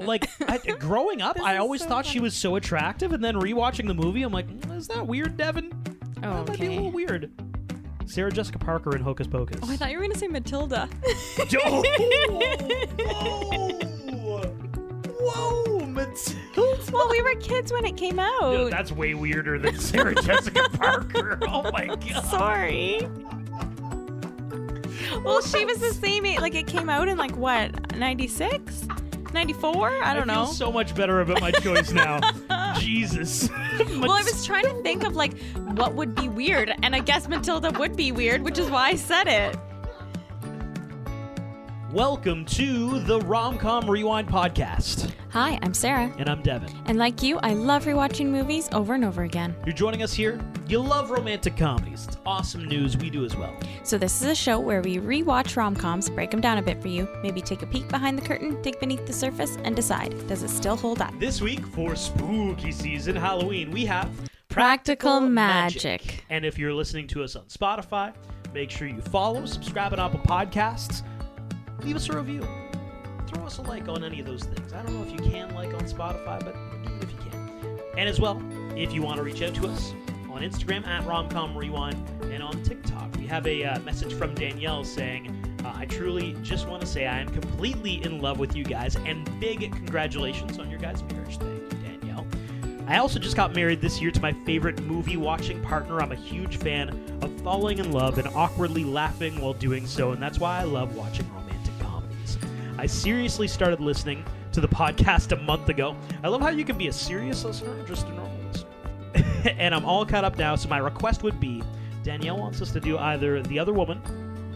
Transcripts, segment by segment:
Like I, growing up, I always so thought she was so attractive, and then rewatching the movie, I'm like, "Mm, is that weird, Devin? Oh, That might be a little weird. Sarah Jessica Parker in Hocus Pocus. Oh, I thought you were gonna say Matilda. Oh, whoa, whoa, Matilda. well, we were kids when it came out. No, that's way weirder than Sarah Jessica Parker. Oh my god. Sorry. Well, she was the same age. Like, it came out in, like, what, 96? 94? I don't I know. so much better about my choice now. Jesus. well, I was trying to think of, like, what would be weird. And I guess Matilda would be weird, which is why I said it. Welcome to the Romcom Rewind podcast, Hi, I'm Sarah. and I'm Devin. And like you, I love rewatching movies over and over again. You're joining us here. You love romantic comedies. It's awesome news. We do as well. So, this is a show where we rewatch rom coms, break them down a bit for you, maybe take a peek behind the curtain, dig beneath the surface, and decide does it still hold up? This week for spooky season Halloween, we have Practical Magic. And if you're listening to us on Spotify, make sure you follow, subscribe on Apple Podcasts, leave us a review. Throw us a like on any of those things. I don't know if you can like on Spotify, but do it if you can. And as well, if you want to reach out to us on Instagram at Romcom Rewind and on TikTok, we have a uh, message from Danielle saying, uh, I truly just want to say I am completely in love with you guys and big congratulations on your guys' marriage. Thank you, Danielle. I also just got married this year to my favorite movie watching partner. I'm a huge fan of falling in love and awkwardly laughing while doing so, and that's why I love watching. I seriously started listening to the podcast a month ago. I love how you can be a serious listener or just a normal listener. and I'm all caught up now, so my request would be Danielle wants us to do either The Other Woman,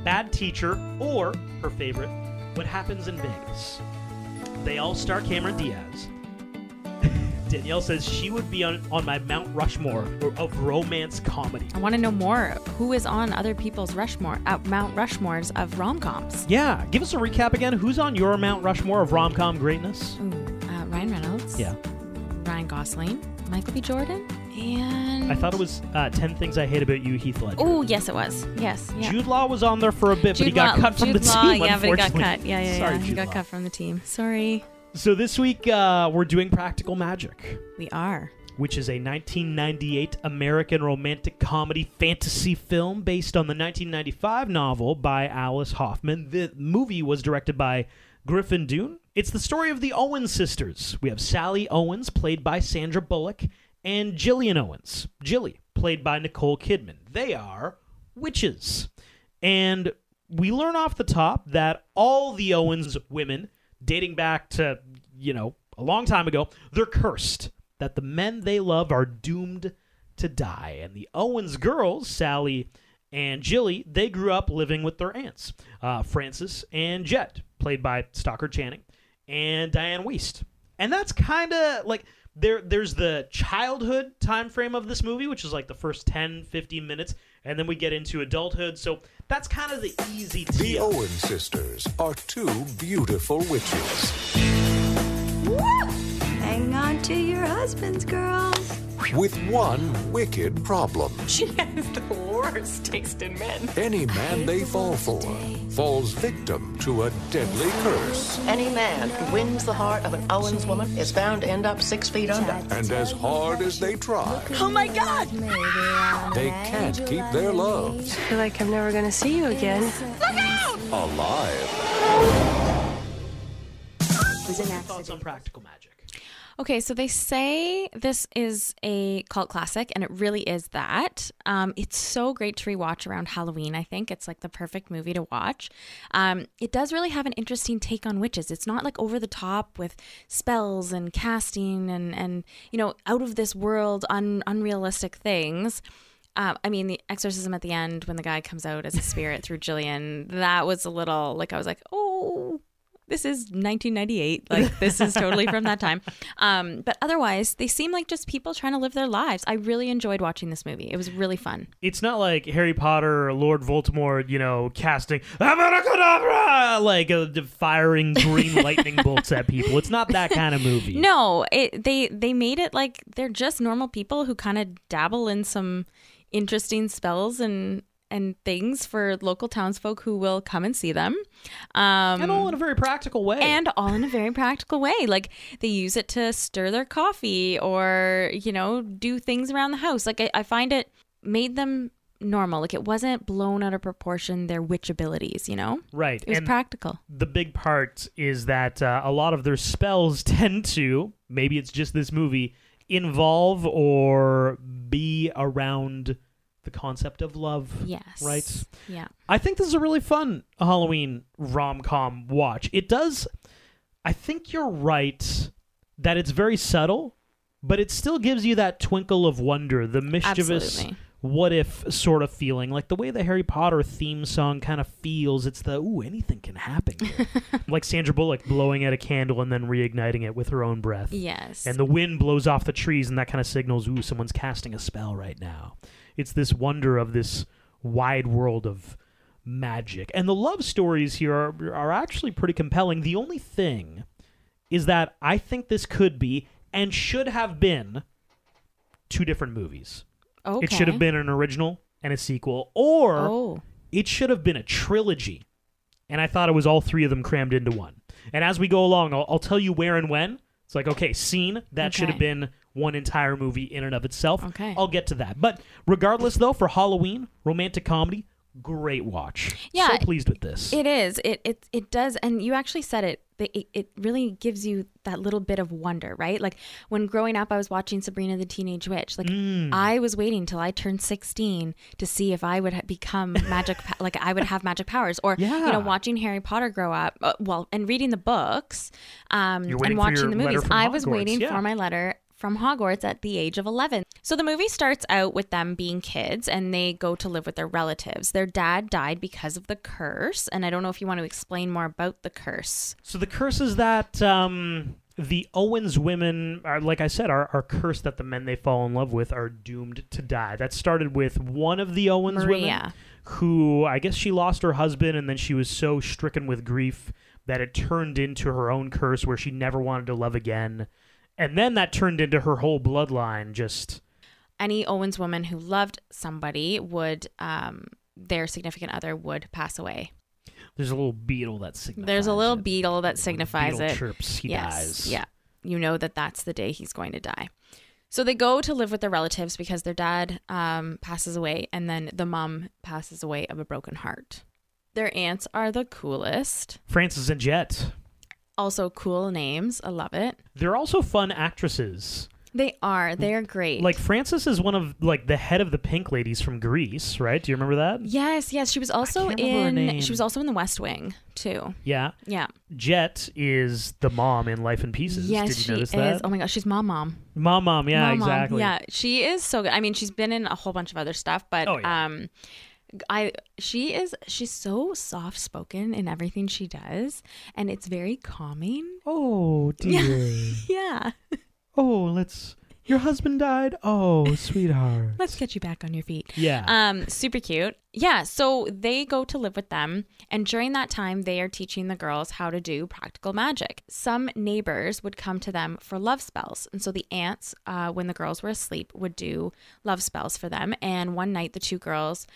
Bad Teacher, or her favorite, What Happens in Vegas. They all star Cameron Diaz. Danielle says she would be on, on my Mount Rushmore of romance comedy. I want to know more. Who is on other people's Rushmore, uh, Mount Rushmores of rom coms? Yeah, give us a recap again. Who's on your Mount Rushmore of rom com greatness? Ooh, uh, Ryan Reynolds. Yeah. Ryan Gosling. Michael B. Jordan. And. I thought it was uh, 10 Things I Hate About You, Heath Ledger. Oh, yes, it was. Yes. Yeah. Jude Law was on there for a bit, but he got Law- cut from Jude the Law, team. Yeah, but he got cut. Yeah, yeah, Sorry, yeah. He Jude got Law. cut from the team. Sorry. So this week uh, we're doing Practical Magic, We are. which is a 1998 American romantic comedy fantasy film based on the 1995 novel by Alice Hoffman. The movie was directed by Griffin Dunne. It's the story of the Owens sisters. We have Sally Owens, played by Sandra Bullock, and Gillian Owens, Jilly, played by Nicole Kidman. They are witches. And we learn off the top that all the Owens women, dating back to, you know, a long time ago, they're cursed. That the men they love are doomed to die. And the Owens girls, Sally and Jilly, they grew up living with their aunts, uh, Frances and Jet, played by Stockard Channing, and Diane Wiest. And that's kind of like there there's the childhood time frame of this movie which is like the first 10 15 minutes and then we get into adulthood so that's kind of the easy The. Owen sisters are two beautiful witches. Hang on to your husbands, girls. With one wicked problem. She has the worst taste in men. Any man they fall for falls victim to a deadly curse. Any man who wins the heart of an Owens woman is bound to end up six feet under. And as hard as they try, Oh my God! they can't keep their loves I feel like I'm never gonna see you again. Look out! Alive. Was an accident. thoughts on practical magic Okay, so they say this is a cult classic, and it really is that. Um, it's so great to rewatch around Halloween. I think it's like the perfect movie to watch. Um, it does really have an interesting take on witches. It's not like over the top with spells and casting and and you know out of this world, un- unrealistic things. Um, I mean, the exorcism at the end when the guy comes out as a spirit through Jillian, that was a little like I was like, oh, this is 1998. Like this is totally from that time. Um, but otherwise, they seem like just people trying to live their lives. I really enjoyed watching this movie. It was really fun. it's not like Harry Potter or Lord Voldemort, you know, casting Abracadabra, like uh, firing green lightning bolts at people. It's not that kind of movie. No, it they they made it like they're just normal people who kind of dabble in some interesting spells and and things for local townsfolk who will come and see them. Um, and all in a very practical way. and all in a very practical way. Like they use it to stir their coffee or, you know, do things around the house. Like I, I find it made them normal. Like it wasn't blown out of proportion their witch abilities, you know? right. It was and practical. the big part is that uh, a lot of their spells tend to, maybe it's just this movie, involve or be around the concept of love. Yes. Right? Yeah. I think this is a really fun Halloween rom com watch. It does. I think you're right that it's very subtle, but it still gives you that twinkle of wonder, the mischievous Absolutely. what if sort of feeling, like the way the Harry Potter theme song kind of feels. It's the ooh, anything can happen, like Sandra Bullock blowing out a candle and then reigniting it with her own breath. Yes. And the wind blows off the trees, and that kind of signals, ooh, someone's casting a spell right now. It's this wonder of this wide world of magic. And the love stories here are, are actually pretty compelling. The only thing is that I think this could be and should have been two different movies. okay. It should have been an original and a sequel, or Oh. it should have been a trilogy. And I thought it was all three of them crammed into one. And as we go along, I'll, I'll tell you where and when. It's like, okay, scene, that should have been one entire movie in and of itself. Okay. I'll get to that. But regardless, though, for Halloween, romantic comedy, great watch. Yeah, So pleased with this. It is. It it it does, and you actually said it. It, it really gives you that little bit of wonder, right? Like when growing up, I was watching Sabrina the Teenage Witch. Like Mm. I was waiting till I turned sixteen to see if I would ha- become magic, like I would have magic powers, or you know, watching Harry Potter grow up. Uh, well, and reading the books, um, and watching the movies. I was Hogwarts, waiting yeah. for my letter from Hogwarts at the age of 11. So the movie starts out with them being kids and they go to live with their relatives. Their dad died because of the curse. And I don't know if you want to explain more about the curse. So the curse is that um, the Owens women are, like I said, are, are cursed that the men they fall in love with are doomed to die. That started with one of the Owens women, Maria. who I guess she lost her husband, and then she was so stricken with grief that it turned into her own curse, where she never wanted to love again, and then that turned into her whole bloodline. Just Any Owens woman who loved somebody would, um, their significant other would pass away. there's a little beetle that signifies. There's a little it. beetle that signifies beetle it. Chirps, he yes. dies. Yeah. You know that that's the day he's going to die. So they go to live with their relatives because their dad um, passes away and then the mom passes away of a broken heart. Their aunts are the coolest. Frances and Jet. Also, cool names. I love it. They're also fun actresses. They are. They are great. Like Frances is one of like the head of the Pink Ladies from Grease, right? Do you remember that? yes, yes. She was also can't remember her in. She was also in The West Wing too. Yeah. Yeah. Jet is the mom in Life in Pieces. yes, Did you she notice is. that? Oh my gosh, she's mom, mom. Mom, mom. Yeah, Mom, Mom. exactly. Yeah, she is so good. I mean, she's been in a whole bunch of other stuff, but Oh, yeah. um I she is she's so soft spoken in everything she does and it's very calming. Oh dear. Yeah. oh, let's. Your husband died. Oh, sweetheart. Let's get you back on your feet. Yeah. Um, super cute. Yeah, so they go to live with them, and during that time, they are teaching the girls how to do practical magic. Some neighbors would come to them for love spells, and so the aunts, uh, when the girls were asleep, would do love spells for them. And one night, the two girls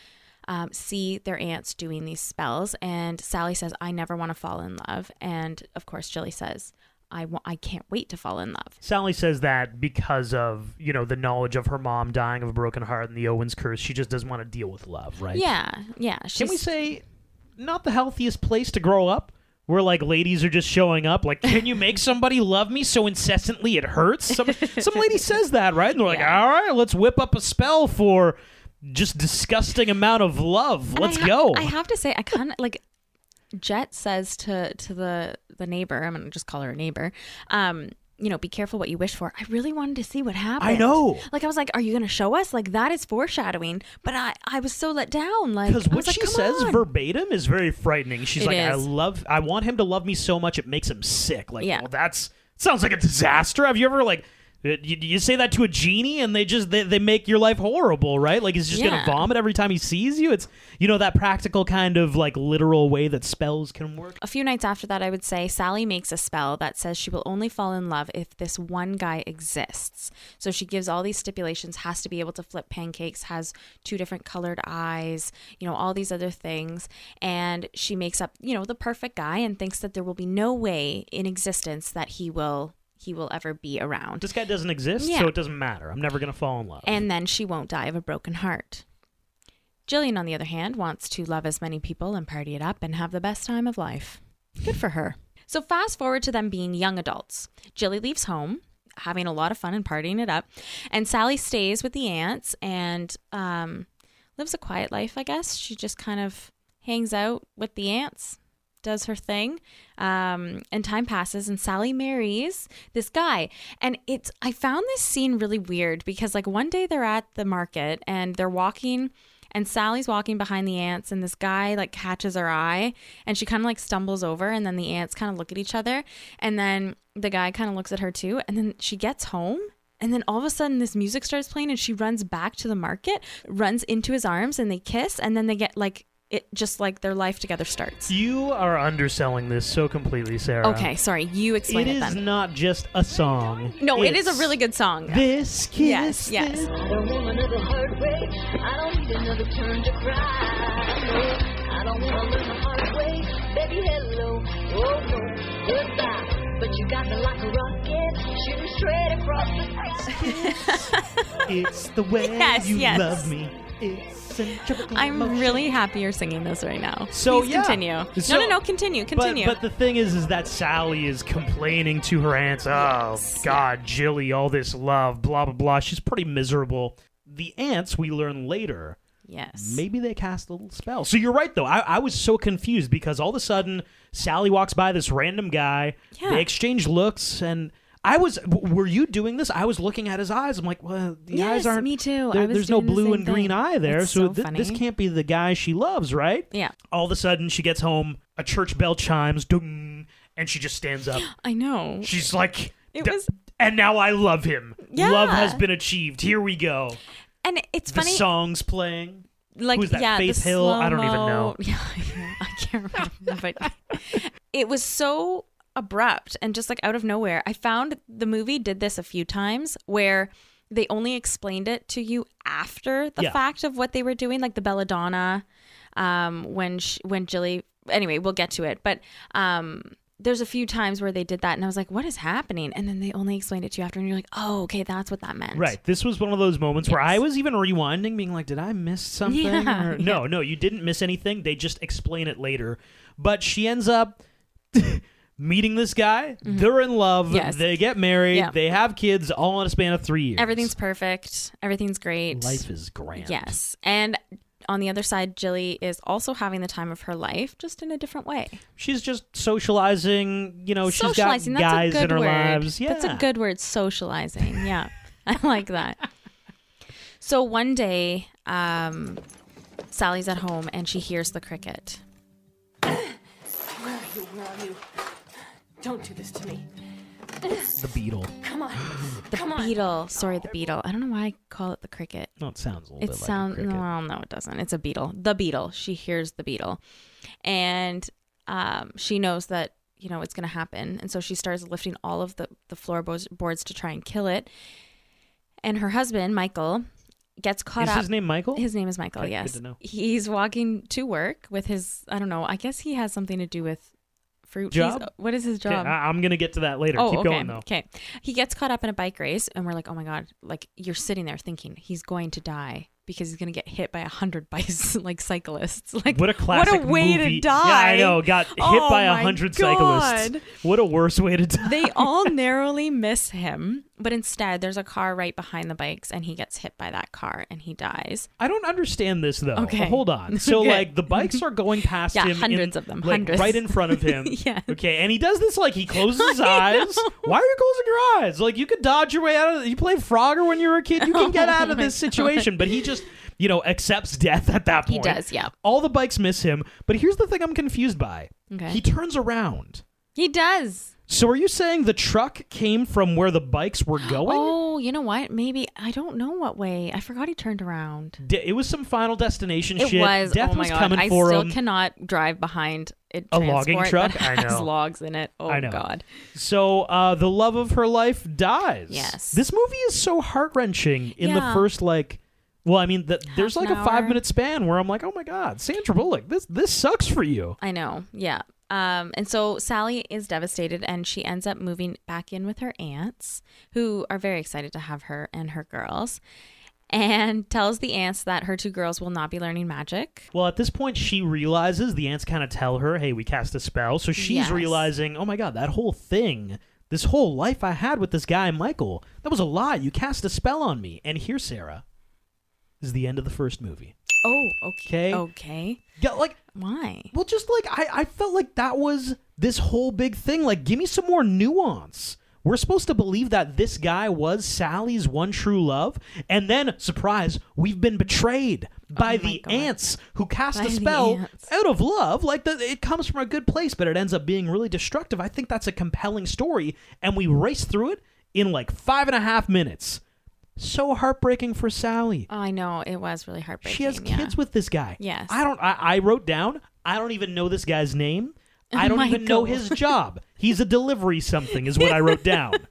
um, see their aunts doing these spells, and Sally says, "I never want to fall in love," and of course, Jilly says, "I wa- I can't wait to fall in love." Sally says that because of you know the knowledge of her mom dying of a broken heart and the Owens curse, she just doesn't want to deal with love, right? Yeah, yeah. Can we say not the healthiest place to grow up? Where like ladies are just showing up, like, can you make somebody love me so incessantly it hurts? Some some lady says that, right? And they're like, Yeah. all right, let's whip up a spell for just disgusting amount of love. And Let's I ha- go. I have to say, I kind of like Jet says to to the the neighbor. I'm gonna just call her a neighbor. Um, you know, be careful what you wish for. I really wanted to see what happened. I know. Like I was like, are you gonna show us? Like that is foreshadowing. But I I was so let down. Like Because what was like, she says on." verbatim is very frightening. She's It like, I love, I want him to love me so much it makes him sick. Like, Yeah. well, that's sounds like a disaster. Have you ever like It- you, you say that to a genie and they just they, they make your life horrible right like he's just Yeah. gonna vomit every time he sees you it's you know that practical kind of like literal way that spells can work A few nights after that, I would say Sally makes a spell that says she will only fall in love if this one guy exists. So she gives all these stipulations, has to be able to flip pancakes, has two different colored eyes, you know, all these other things. And she makes up, you know, the perfect guy and thinks that there will be no way in existence that he will he will ever be around. this guy doesn't exist Yeah. so it doesn't matter i'm never gonna fall in love And then she won't die of a broken heart. Jillian, on the other hand, wants to love as many people and party it up and have the best time of life. Good for her. So, fast forward to them being young adults. Jilly leaves home, having a lot of fun and partying it up, and Sally stays with the aunts and um, lives a quiet life, I guess. She just kind of hangs out with the aunts, does her thing, um, and time passes, and Sally marries this guy. And it's I found this scene really weird because like one day they're at the market and they're walking. And Sally's walking behind the aunts, and this guy like catches her eye, and she kind of like stumbles over, and then the aunts kind of look at each other, and then the guy kind of looks at her too, and then she gets home, and then all of a sudden, this music starts playing, and she runs back to the market, runs into his arms, and they kiss, and then they get like it just like their life together starts. you are underselling this so completely sarah Okay, sorry, you explain it explain it, is then. not just a song no, it is a really good song. this kiss Yes, yes. I don't want another heartbreak. I don't need another turn to cry. I don't want to lose my heart away. Baby, hello. Oh, no. Goodbye. But you got me like a rocket, shooting straight across the sky. it's the way Yes, you yes. love me it's I'm motion. really happy you're singing this right now. So, Please yeah. continue. So- no, no, no. Continue. Continue. But, but the thing is, is that Sally is complaining to her aunts. Oh Yes. God, Jilly, all this love, blah blah blah. She's pretty miserable. The aunts, we learn later, yes. maybe they cast a little spell. So you're right, though. I, I was so confused because all of a sudden Sally walks by this random guy. Yeah. They exchange looks, and I was. Were you doing this? I was looking at his eyes. I'm like, well, the Yes, eyes aren't. me too. I was there's no doing the blue and green thing. eye there, It's so so thi- this can't be the guy she loves, right? Yeah. All of a sudden, she gets home. A church bell chimes, dung, and she just stands up. I know. She's like, It "D- was- and now I love him. Yeah. Love has been achieved. Here we go. And it's The funny. song's playing. like who's that, yeah, Faith Hill? I don't even know. Yeah, yeah, I can't remember, but it was so abrupt and just like out of nowhere. I found the movie did this a few times where they only explained it to you after the Yeah. fact of what they were doing, like the belladonna, um, when sh when Jilly. Anyway, we'll get to it, but um. There's a few times where they did that, and I was like, "What is happening?" And then they only explained it to you after, and you're like, "Oh, okay, that's what that meant." Right. This was one of those moments where I was even rewinding, being like, did I miss something? Yeah, Or- No, no, you didn't miss anything. They just explain it later. But she ends up meeting this guy. They're in love. Mm-hmm. Yes. They get married. Yeah. They have kids all in a span of three years. Everything's perfect. Everything's great. Life is grand. Yes. And on the other side, Jilly is also having the time of her life, just in a different way. She's just socializing. You know, she's got socializing. That's guys a good in her word. lives. Yeah. That's a good word, socializing. Yeah. I like that. So one day, um, Sally's at home and she hears the cricket. Where are you? Where are you? Don't do this to me. The beetle. Come on. The Come on. beetle. Sorry, the beetle. I don't know why I call it the cricket. No, it sounds a little It bit sounds like a cricket. well, no, it doesn't. It's a beetle. The beetle. She hears the beetle, and um, she knows that you know it's going to happen, and so she starts lifting all of the the floorboards boards to try and kill it. And her husband, Michael, gets caught Is up. his name Michael? His name is Michael. Okay, good yes, to know. he's walking to work with his. I don't know. I guess he has something to do with fruit. He's- Job? what is his job? I- I'm gonna get to that later. Oh, Keep okay. going though. Okay. He gets caught up in a bike race, and we're like, oh my God, like you're sitting there thinking he's going to die because he's going to get hit by a hundred bikes, like cyclists. Like, What a classic What a way movie. to die. Yeah, I know. Got hit Oh by a hundred cyclists. What a worse way to die. They all narrowly miss him, but instead there's a car right behind the bikes, and he gets hit by that car and he dies. I don't understand this though. Okay. Hold on. So like the bikes are going past Yeah, him, hundreds in- of them, like, hundreds. right in front of him. yeah. Okay, and he does this like he closes his eyes. know. Why are you closing your eyes? Like you could dodge your way out of. It. You played Frogger when you were a kid. You can oh get Oh out of this situation. But he just. You know, accepts death at that point. He does, yeah. All the bikes miss him, but here's the thing I'm confused by. Okay. He turns around. He does. So are you saying the truck came from where the bikes were going? Oh, you know what? Maybe I don't know what way. I forgot he turned around. De- it was some Final Destination It shit. was. Death oh my was god! coming I for still him. cannot drive behind a, A logging transport truck? that I has know. logs in it. Oh I know. god! So uh, the love of her life dies. Yes. This movie is so heart wrenching in the Yeah. first like. Well, I mean, the, there's like a five minute span where I'm like, oh my god, Sandra Bullock, this this sucks for you. I know. Yeah. Um, and so Sally is devastated, and she ends up moving back in with her aunts, who are very excited to have her and her girls, and tells the aunts that her two girls will not be learning magic. Well, at this point, she realizes the aunts kind of tell her, hey, we cast a spell. So she's Yes. realizing, oh my god, that whole thing, this whole life I had with this guy, Michael, that was a lie. You cast a spell on me. And here, Sarah, is the end of the first movie. Oh, okay. Okay. Yeah, like, Why? well, just like, I, I felt like that was this whole big thing. Like, give me some more nuance. We're supposed to believe that this guy was Sally's one true love, and then, surprise, we've been betrayed oh by Oh the God. aunts who cast By a spell out of love. Like, the, it comes from a good place, but it ends up being really destructive. I think that's a compelling story, and we race through it in like five and a half minutes. So heartbreaking for Sally. I know it was really heartbreaking. She has yeah. kids with this guy. Yes. I don't. I, I wrote down. I don't even know this guy's name. I Oh don't my even know his job. He's a delivery something, is what I wrote down.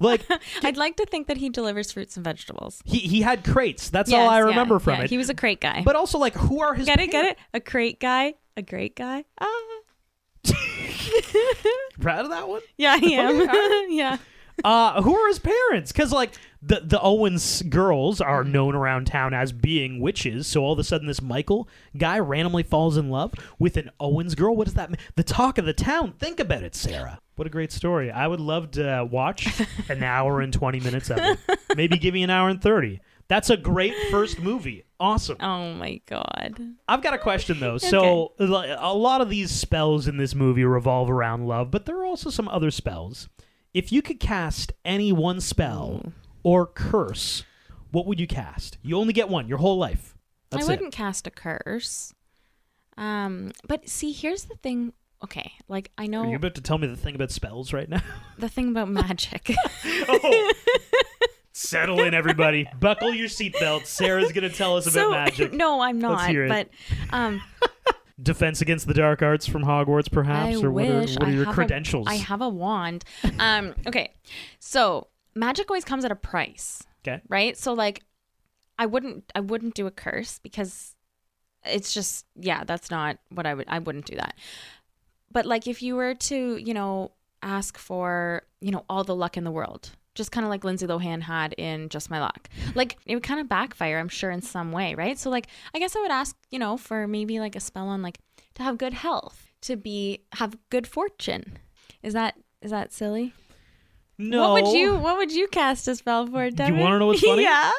Like I'd like to think that he delivers fruits and vegetables. he he had crates. That's Yes, all I yeah, remember from yeah, it. He was a crate guy. but also like, who are his? get it? Get it? A crate guy? A great guy? Ah. Proud of that one. Yeah, I am. yeah. Uh, who are his parents? Because like the the Owens girls are known around town as being witches. So all of a sudden, this Michael guy randomly falls in love with an Owens girl. What does that mean? The talk of the town. Think about it, Sarah. What a great story. I would love to watch an hour and twenty minutes of it. Maybe give me an hour and thirty. That's a great first movie. Awesome. Oh my god. I've got a question though. So li- a lot of these spells in this movie revolve around love, but there are also some other spells. If you could cast any one spell or curse, what would you cast? You only get one your whole life. That's I wouldn't cast a curse. Um, but see, here's the thing. Okay, like I know you're about to tell me the thing about spells right now? the thing about magic. oh. Settle in, everybody. Buckle your seatbelts. Sarah's going to tell us about so magic. no, I'm not. hear it. But um, Defense against the dark arts from Hogwarts, perhaps? I or what are, what are your credentials? A, I have a wand. Um, okay, so magic always comes at a price, okay. right? So like, I wouldn't, I wouldn't do a curse because it's just, yeah, that's not what I would. I wouldn't do that. But like, if you were to, you know, ask for, you know, all the luck in the world. Just kind of like Lindsay Lohan had in Just My Luck. Like, it would kind of backfire, I'm sure, in some way, right? So, like, I guess I would ask, you know, for maybe like a spell on like to have good health, to be have good fortune. Is that is that silly? No. What would you What would you cast a spell for? Devin? You wanna know what's funny? yeah.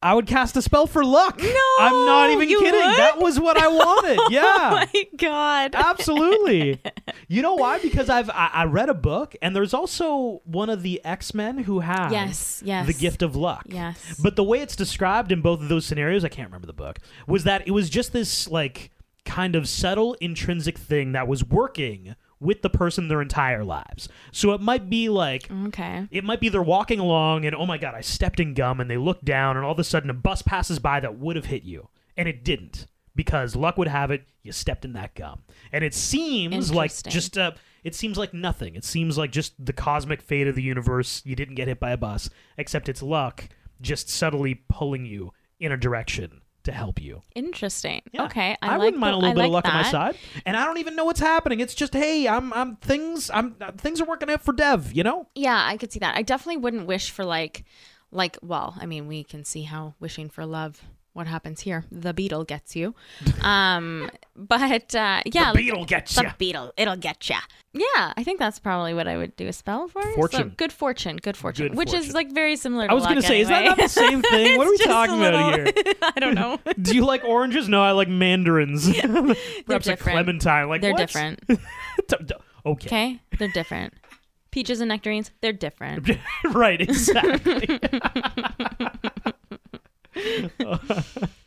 I would cast a spell for luck. No, I'm not even kidding. would? That was what I wanted. Oh yeah. Oh my god. Absolutely. You know why? Because I've I, I read a book, and there's also one of the X Men who has Yes, yes. the gift of luck. Yes. But the way it's described in both of those scenarios, I can't remember the book, was that it was just this like kind of subtle intrinsic thing that was working with the person their entire lives. So it might be like Okay. it might be they're walking along and oh my god, I stepped in gum and they look down and all of a sudden a bus passes by that would have hit you and it didn't because luck would have it you stepped in that gum. And it seems like just uh it seems like nothing. It seems like just the cosmic fate of the universe. You didn't get hit by a bus except it's luck just subtly pulling you in a direction to help you. Interesting. Yeah. Okay. I, I, like wouldn't mind the- a little I bit of like luck on my side, and I don't even know what's happening. It's just, hey, I'm, I'm things, I'm things are working out for Dev, you know. Yeah, I could see that. I definitely wouldn't wish for like like well, I mean, we can see how wishing for love what happens here. The beetle gets you. Um but uh yeah, The beetle gets you. the ya. beetle, it'll get ya. Yeah, I think that's probably what I would do a spell for. So, Fortune. good fortune, good fortune, Good which fortune. is like very similar to I was gonna say, is that not the same thing? What are we talking a about here? I don't know. Do you like oranges? No, I like mandarins. Perhaps a clementine. Like They're what? different. Okay. Okay? They're different. Peaches and nectarines, they're different. right. Exactly.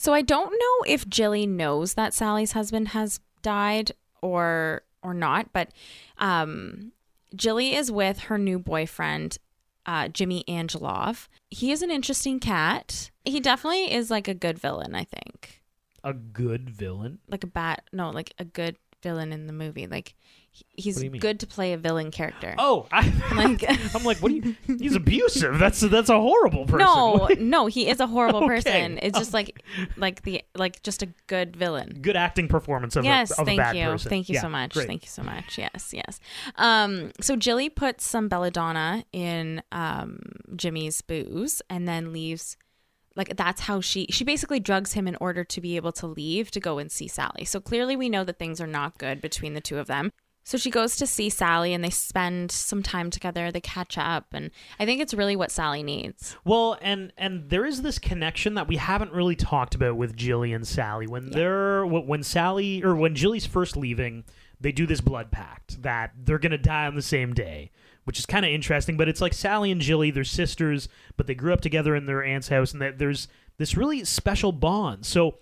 So I don't know if Jilly knows that Sally's husband has died or or not, but um Jilly is with her new boyfriend, uh, Jimmy Angelov. He is an interesting cat. He definitely is like a good villain, I think. A good villain. Like a bat? no, like a good villain in the movie. Like he- he's you mean? good to play a villain character. Oh, I, Like- I'm like, what do you? He's abusive. That's that's a horrible person. No, no, he is a horrible Okay. person. It's just like, like the like just a good villain. Good acting performance of, yes, a, of thank a bad you, person. thank you Yeah, so much, great. thank you so much. Yes, yes. Um, so Jilly puts some belladonna in um Jimmy's booze and then leaves. Like that's how she she basically drugs him in order to be able to leave to go and see Sally. So clearly we know that things are not good between the two of them. So she goes to see Sally and they spend some time together. They catch up and I think it's really what Sally needs. Well, and and there is this connection that we haven't really talked about with Jilly and Sally. When they're when Sally or when Jilly's first leaving, they do this blood pact that they're gonna die on the same day, which is kind of interesting. But it's like Sally and Jilly, they're sisters, but they grew up together in their aunt's house, and that there's this really special bond. So.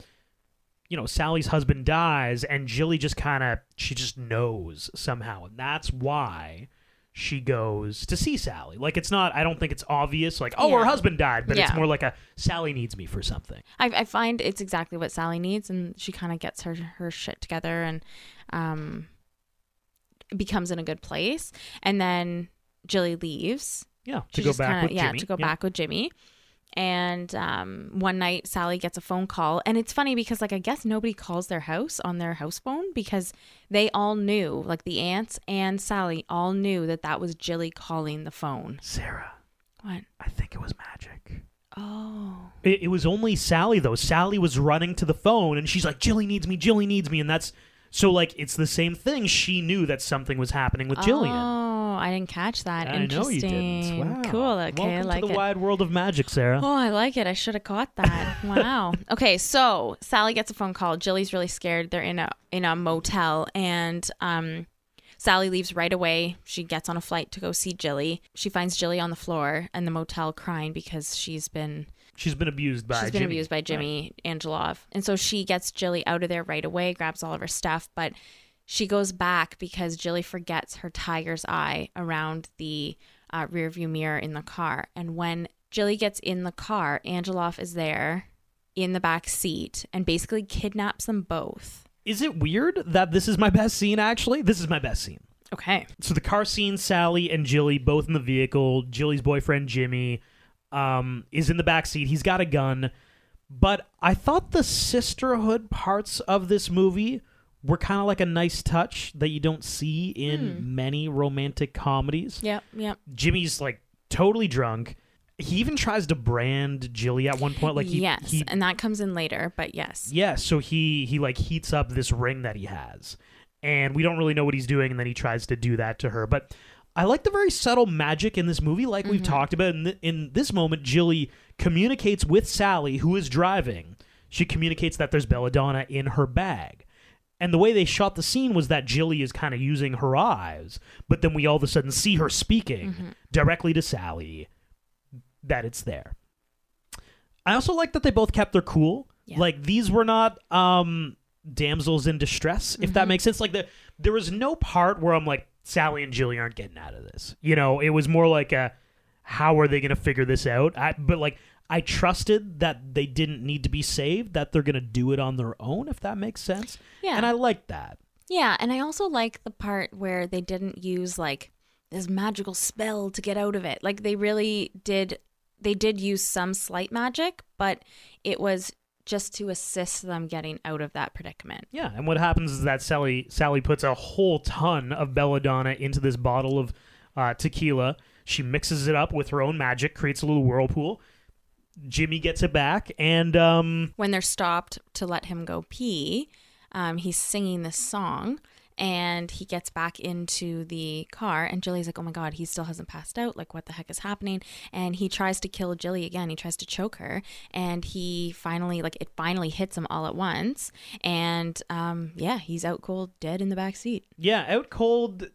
You know, Sally's husband dies, and Jilly just kind of she just knows somehow, and that's why she goes to see Sally. Like it's not I don't think it's obvious like oh her husband died, but it's more like a Sally needs me for something. I, I find it's exactly what Sally needs, and she kind of gets her her shit together and um becomes in a good place. And then Jilly leaves Yeah, to to go back kinda, with yeah Jimmy. to go back with Jimmy. And um, one night Sally gets a phone call, and it's funny because like I guess nobody calls their house on their house phone because they all knew, like the aunts and Sally all knew that that was Jilly calling the phone. Sarah, What? I think it was magic. Oh, It, it was only Sally though. Sally was running to the phone and she's like Jilly needs me, Jilly needs me, and that's so like it's the same thing. She knew that something was happening with Jillian. Oh, I didn't catch that. I know you Interesting. didn't. Wow. Cool. Okay, I Welcome like to the it. wide world of magic, Sarah. Oh, I like it. I should have caught that. wow. Okay, so Sally gets a phone call. Jilly's really scared. They're in a in a motel, and um, Sally leaves right away. She gets on a flight to go see Jilly. She finds Jilly on the floor in the motel crying because she's been She's been abused by she's been Jimmy. abused by Right. Jimmy Angelov. And so she gets Jilly out of there right away, grabs all of her stuff, but she goes back because Jilly forgets her tiger's eye around the uh, rear view mirror in the car. And when Jilly gets in the car, Angelov is there in the back seat and basically kidnaps them both. Is it weird that this is my best scene? Actually, this is my best scene. Okay. so the car scene sally and jilly both in the vehicle jilly's boyfriend jimmy um, is in the back seat he's got a gun but i thought the sisterhood parts of this movie were kind of like a nice touch that you don't see in many romantic comedies Yep. Yep. jimmy's like totally drunk he even tries to brand jilly at one point like he, yes. he and that comes in later, but yes. yeah, so he he like heats up this ring that he has, and we don't really know what he's doing, and then he tries to do that to her. But I like the very subtle magic in this movie, like we've mm-hmm. talked about. In, th- in this moment, Jilly communicates with Sally, who is driving. She communicates that there's belladonna in her bag. And the way they shot the scene was that Jilly is kind of using her eyes, but then we all of a sudden see her speaking mm-hmm. directly to Sally that it's there. I also like that they both kept their cool. Yeah. Like these were not um damsels in distress, if that mm-hmm. makes sense. Like the there was no part where I'm like Sally and Jilly aren't getting out of this. You know, it was more like a how are they going to figure this out? I, but like I trusted that they didn't need to be saved, that they're going to do it on their own, if that makes sense. Yeah. And I like that. Yeah, and I also like the part where they didn't use like this magical spell to get out of it. Like they really did they did use some slight magic, but it was just to assist them getting out of that predicament. Yeah, and what happens is that Sally Sally puts a whole ton of belladonna into this bottle of uh, tequila. She mixes it up with her own magic, creates a little whirlpool. Jimmy gets it back, and um, When they're stopped to let him go pee, um, he's singing this song and he gets back into the car and Jilly's like, "Oh my god, he still hasn't passed out. Like what the heck is happening?" And he tries to kill Jilly again. He tries to choke her and he finally like it finally hits him all at once and um yeah, he's out cold dead in the back seat. yeah, out cold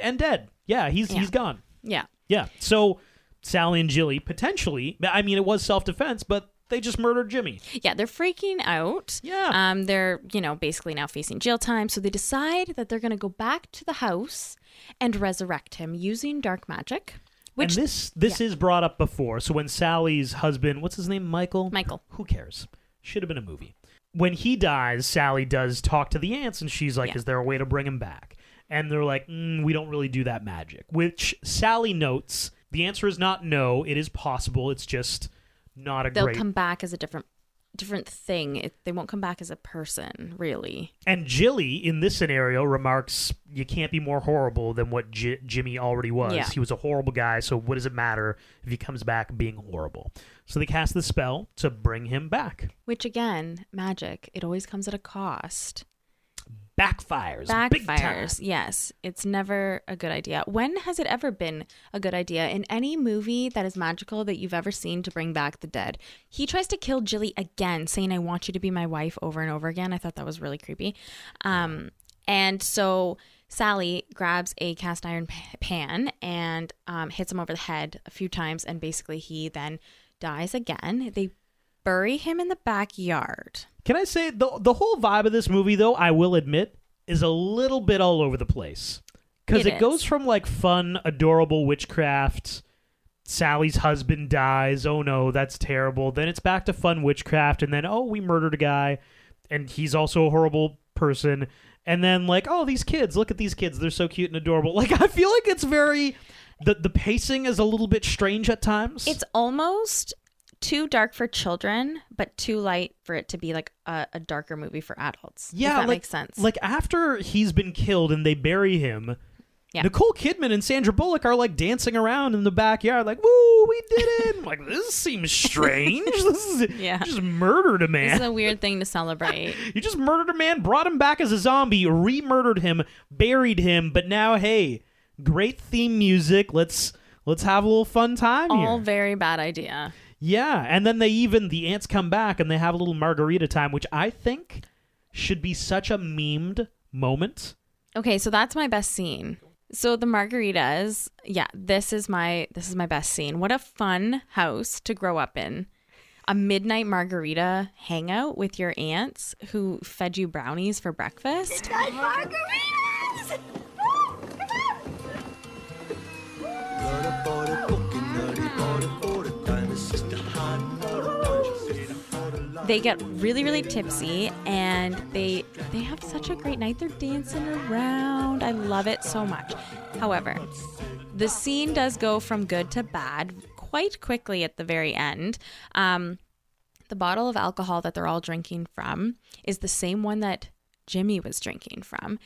and dead. Yeah, he's Yeah. he's gone. Yeah. Yeah, so Sally and Jilly potentially. I mean, it was self defense, but they just murdered Jimmy. Yeah, they're freaking out. Yeah. Um, they're, you know, basically now facing jail time. So they decide that they're going to go back to the house and resurrect him using dark magic. Which and this this is brought up before. So when Sally's husband, what's his name, Michael? Michael. Who cares? Should have been a movie. When he dies, Sally does talk to the aunts, and she's like, Yeah. "Is there a way to bring him back?" And they're like, mm, "We don't really do that magic." Which Sally notes. The answer is not no. It is possible. It's just not a great they'll great. come back as a different different thing. It, they won't come back as a person, really. and Jilly in this scenario remarks, "You can't be more horrible than what J- Jimmy already was. Yeah. He was a horrible guy. So what does it matter if he comes back being horrible?" So they cast the spell to bring him back. Which again, magic, it always comes at a cost. Backfires. Backfires. Yes, it's never a good idea. When has it ever been a good idea in any movie that is magical that you've ever seen to bring back the dead? He tries to kill Jilly again, saying, "I want you to be my wife" over and over again. I thought that was really creepy. Um, and so Sally grabs a cast iron pan and um, hits him over the head a few times, and basically he then dies again. They bury him in the backyard. Can I say the the whole vibe of this movie though, I will admit, is a little bit all over the place. Cuz It it, goes from like fun, adorable witchcraft Sally's husband dies. Oh no, that's terrible. Then it's back to fun witchcraft and then oh, we murdered a guy and he's also a horrible person. And then like, oh, these kids, look at these kids. They're so cute and adorable. Like I feel like it's very the the pacing is a little bit strange at times. It's almost too dark for children, but too light for it to be like a, a darker movie for adults. Yeah, that like, makes sense. Like after he's been killed and they bury him, Yeah. Nicole Kidman and Sandra Bullock are like dancing around in the backyard, like "Woo, we did it!" I'm like this seems strange. this is Yeah. just murdered a man. this is a weird thing to celebrate. you just murdered a man, brought him back as a zombie, re-murdered him, buried him, but now hey, great theme music. Let's let's have a little fun time here. All very bad idea. Yeah, and then they even the aunts come back and they have a little margarita time, which I think should be such a memed moment. Okay, so that's my best scene. So the margaritas, yeah, this is my this is my best scene. What a fun house to grow up in. A midnight margarita hangout with your aunts who fed you brownies for breakfast. Night margaritas! They get really really tipsy and they they have such a great night. They're dancing around. I love it so much. However, the scene does go from good to bad quite quickly at the very end. Um, the bottle of alcohol that they're all drinking from is the same one that Jimmy was drinking from.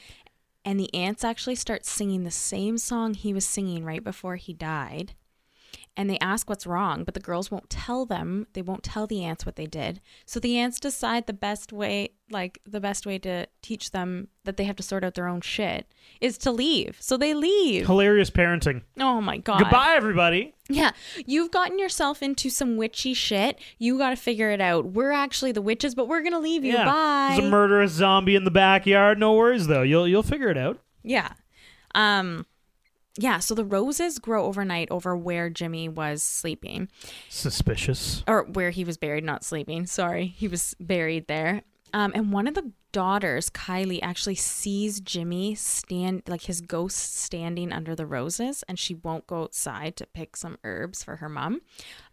And the aunts actually start singing the same song he was singing right before he died. And they ask what's wrong, but the girls won't tell them. They won't tell the aunts what they did. So the aunts decide the best way, like the best way to teach them that they have to sort out their own shit is to leave. So they leave. Hilarious parenting. Oh my God. Goodbye, everybody. Yeah, you've gotten yourself into some witchy shit. You got to figure it out. We're actually the witches, but we're gonna leave you. yeah, Bye. there's a murderous zombie in the backyard. No worries though. You'll you'll figure it out. yeah, um, yeah. So the roses grow overnight over where Jimmy was sleeping, Suspicious. or where he was buried. Not sleeping. Sorry, he was buried there. Um, and one of the daughters, Kylie, actually sees Jimmy stand like his ghost standing under the roses, and she won't go outside to pick some herbs for her mom.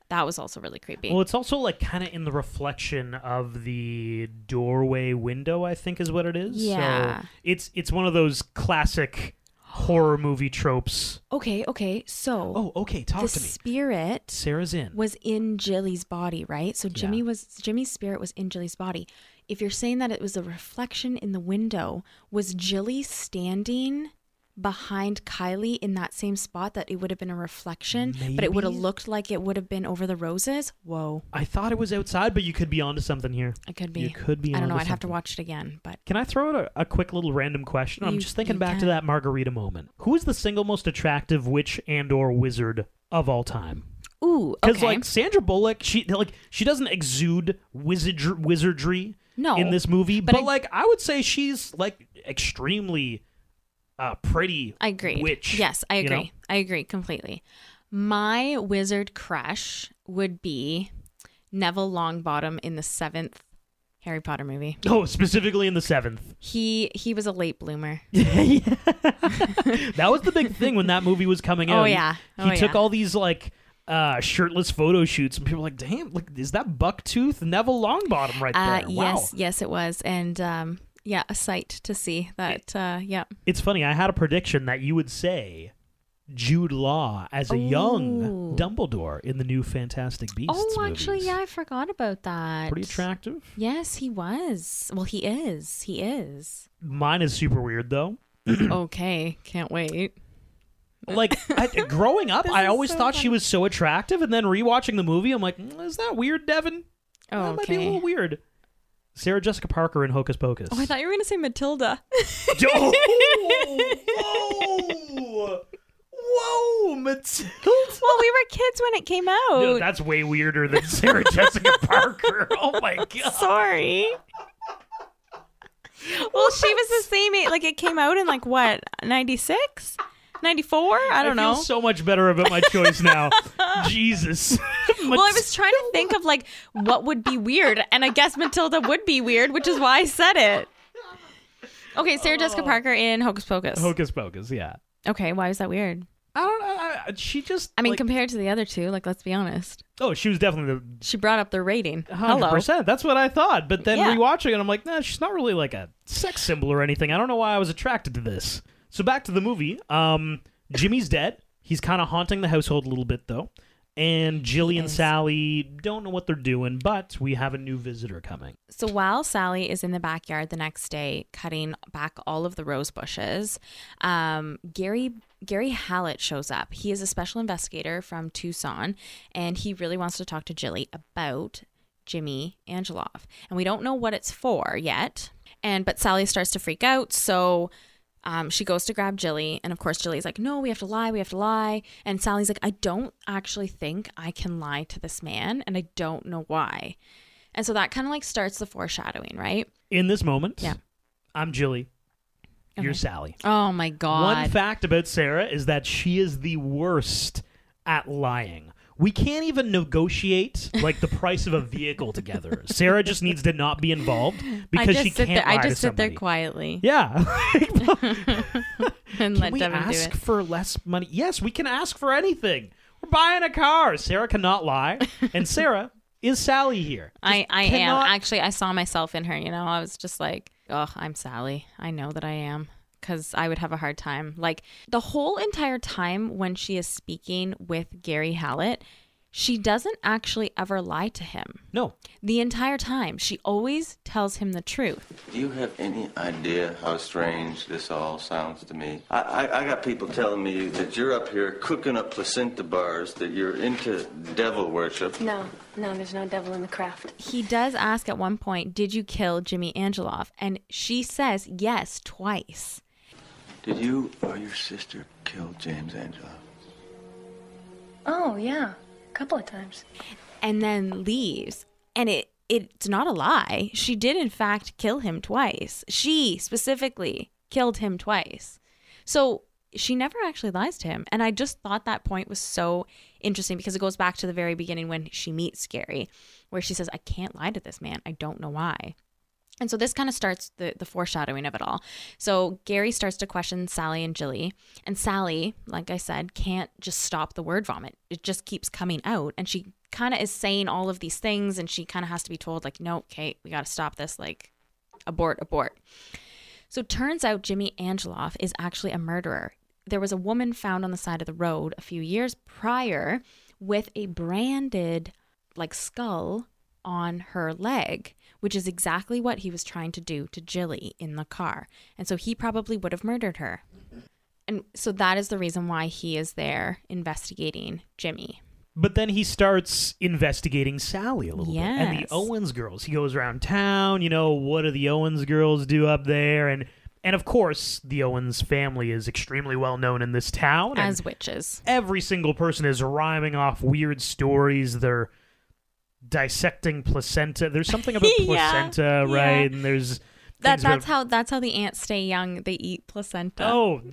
That was also really creepy. Well, it's also like kind of in the reflection of the doorway window. I think is what it is. Yeah. So it's it's one of those classic horror movie tropes. Okay, okay. So Oh, okay. Talk the to me. spirit Sarah's in. was in Jilly's body, right? So Jimmy was Jimmy's spirit was in Jilly's body. If you're saying that it was a reflection in the window, was Jilly standing behind Kylie in that same spot that it would have been a reflection, but it would have looked like it would have been over the roses? Whoa. I thought it was outside, but you could be onto something here. I could be. You could be I don't know. I'd have to watch it again, but Can I throw out a, a quick little random question? I'm just thinking you back to that margarita moment. Who is the single most attractive witch and or wizard of all time? ooh, Because okay. like Sandra Bullock, she like she doesn't exude wizard wizardry No, in this movie, but but, I- like I would say she's like extremely uh pretty. I agree. Witch. Yes, I you agree. know? I agree completely. My wizard crush would be Neville Longbottom in the seventh Harry Potter movie. Oh, specifically in the seventh. He he was a late bloomer. that was the big thing when that movie was coming out. Oh, He- yeah. He, Oh, took all these like uh, shirtless photo shoots, and people were like, "Damn, like is that Bucktooth Neville Longbottom right Uh, there?" wow. yes, yes, it was, and um, yeah, a sight to see that. Uh, yeah, It's funny. I had a prediction that you would say Jude Law as a young Dumbledore in the new Fantastic Beasts. Oh, actually, movies. yeah, I forgot about that. Pretty attractive. Yes, he was. Well, he is. He is. Mine is super weird though. okay, can't wait. Like I, growing up, I always so thought she was so attractive, and then rewatching the movie, I'm like, "Mm, is that weird, Devin? Oh, that might be a little weird. Sarah Jessica Parker in Hocus Pocus. Oh, I thought you were gonna say Matilda. Oh, whoa, whoa, Matilda. well, we were kids when it came out. No, that's way weirder than Sarah Jessica Parker. Oh my god. Sorry. well, she was the same age. Like it came out in like what, 96? 94? I don't know. I feel so much better about my choice now. Jesus. well, I was trying to think of like what would be weird, and I guess Matilda would be weird, which is why I said it. Okay, Sarah Jessica oh. Parker in Hocus Pocus. Hocus Pocus. Yeah. okay, why is that weird? I don't know. She just. I mean, like- compared to the other two, like let's be honest, oh, she was definitely she brought up the rating. the hundred Hello. percent. That's what I thought. But then Yeah. rewatching it, I'm like, nah, she's not really like a sex symbol or anything. I don't know why I was attracted to this. So back to the movie. Um, Jimmy's dead. He's kind of haunting the household a little bit though. And Jilly and. Sally don't know what they're doing, but we have a new visitor coming. So while Sally is in the backyard the next day cutting back all of the rose bushes, um, Gary Gary Hallet shows up. He is a special investigator from Tucson, and he really wants to talk to Jilly about Jimmy Angelov. And we don't know what it's for yet. And but Sally starts to freak out, so um, she goes to grab Jilly, and of course Jilly's like, "No, we have to lie, we have to lie." And Sally's like, "I don't actually think I can lie to this man, and I don't know why." And so that kind of like starts the foreshadowing, right? In this moment, Yeah. I'm Jilly. You're Sally. Oh my god. One fact about Sarah is that she is the worst at lying. We can't even negotiate like the price of a vehicle together. Sarah just needs to not be involved because she can't there. I just sit there quietly Yeah. and can let we Devin do ask for less money? Yes, we can ask for anything. We're buying a car. Sarah cannot lie, and Sarah is Sally here. I, Just I am cannot- actually. I saw myself in her. You know, I was just like, oh, I'm Sally. I know that I am because I would have a hard time. Like the whole entire time when she is speaking with Gary Hallet, she doesn't actually ever lie to him. No, The entire time, she always tells him the truth. Do you have any idea how strange this all sounds to me? I, I, I got people telling me that you're up here cooking up placenta bars, that you're into devil worship. No, no, there's no devil in the craft. He does ask at one point, "Did you kill Jimmy Angelov?" And she says yes twice. Did you or your sister kill James Angelo? Oh, yeah, a couple of times. and then leaves. And it it's not a lie. She did in fact kill him twice. She specifically killed him twice. So she never actually lies to him. And I just thought that point was so interesting because it goes back to the very beginning when she meets Gary, where she says, I can't lie to this man. I don't know why. And so this kind of starts the, the foreshadowing of it all. So Gary starts to question Sally and Jilly. And Sally, like I said, can't just stop the word vomit. It just keeps coming out. And she kind of is saying all of these things. And she kind of has to be told, like, no, Kate, we got to stop this. Like, abort, abort. So turns out Jimmy Angelov is actually a murderer. There was a woman found on the side of the road a few years prior with a branded like skull on her leg, which is exactly what he was trying to do to Jilly in the car. And so he probably would have murdered her. And so that is the reason why he is there investigating Jimmy. But then he starts investigating Sally a little bit. And the Owens girls. He goes around town, you know, what do the Owens girls do up there? And and of course, the Owens family is extremely well known in this town. As witches. every single person is rhyming off weird stories. They're dissecting placenta. There's something about placenta, yeah. right? And there's That that's about- how that's how the aunts stay young. They eat placenta. Oh.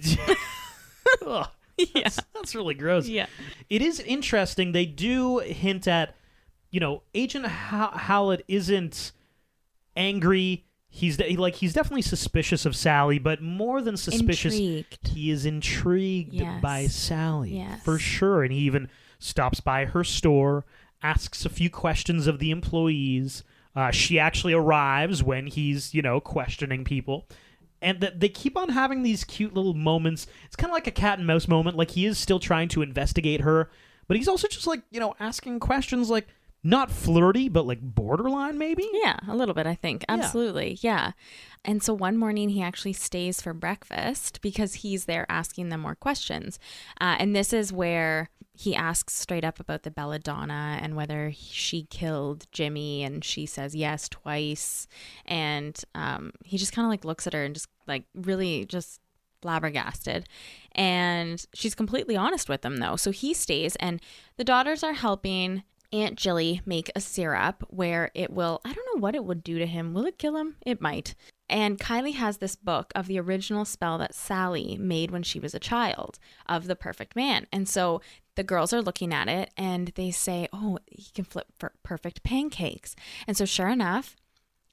Ugh, yeah. that's really gross. Yeah. It is interesting. They do hint at, you know, Agent How- Howlett isn't angry. He's de- like he's definitely suspicious of Sally, but more than suspicious, Intrigued. he is intrigued Yes. by Sally Yes. for sure. And he even stops by her store, asks a few questions of the employees. Uh, she actually arrives when he's you know questioning people. And that they keep on having these cute little moments. It's kind of like a cat and mouse moment. Like he is still trying to investigate her, but he's also just like you know asking questions like not flirty, but like borderline maybe. Yeah, a little bit, I think. Absolutely. Yeah. And so one morning he actually stays for breakfast because he's there asking them more questions. Uh, and this is where he asks straight up about the belladonna and whether she killed Jimmy. And she says yes twice. And um, he just kind of like looks at her and just like really just flabbergasted. And she's completely honest with him, though. So he stays, and the daughters are helping Aunt Jilly make a syrup where it will, I don't know what it would do to him. Will it kill him? It might. And Kylie has this book of the original spell that Sally made when she was a child of the perfect man. And so the girls are looking at it and they say, Oh, he can flip perfect pancakes. And so, sure enough,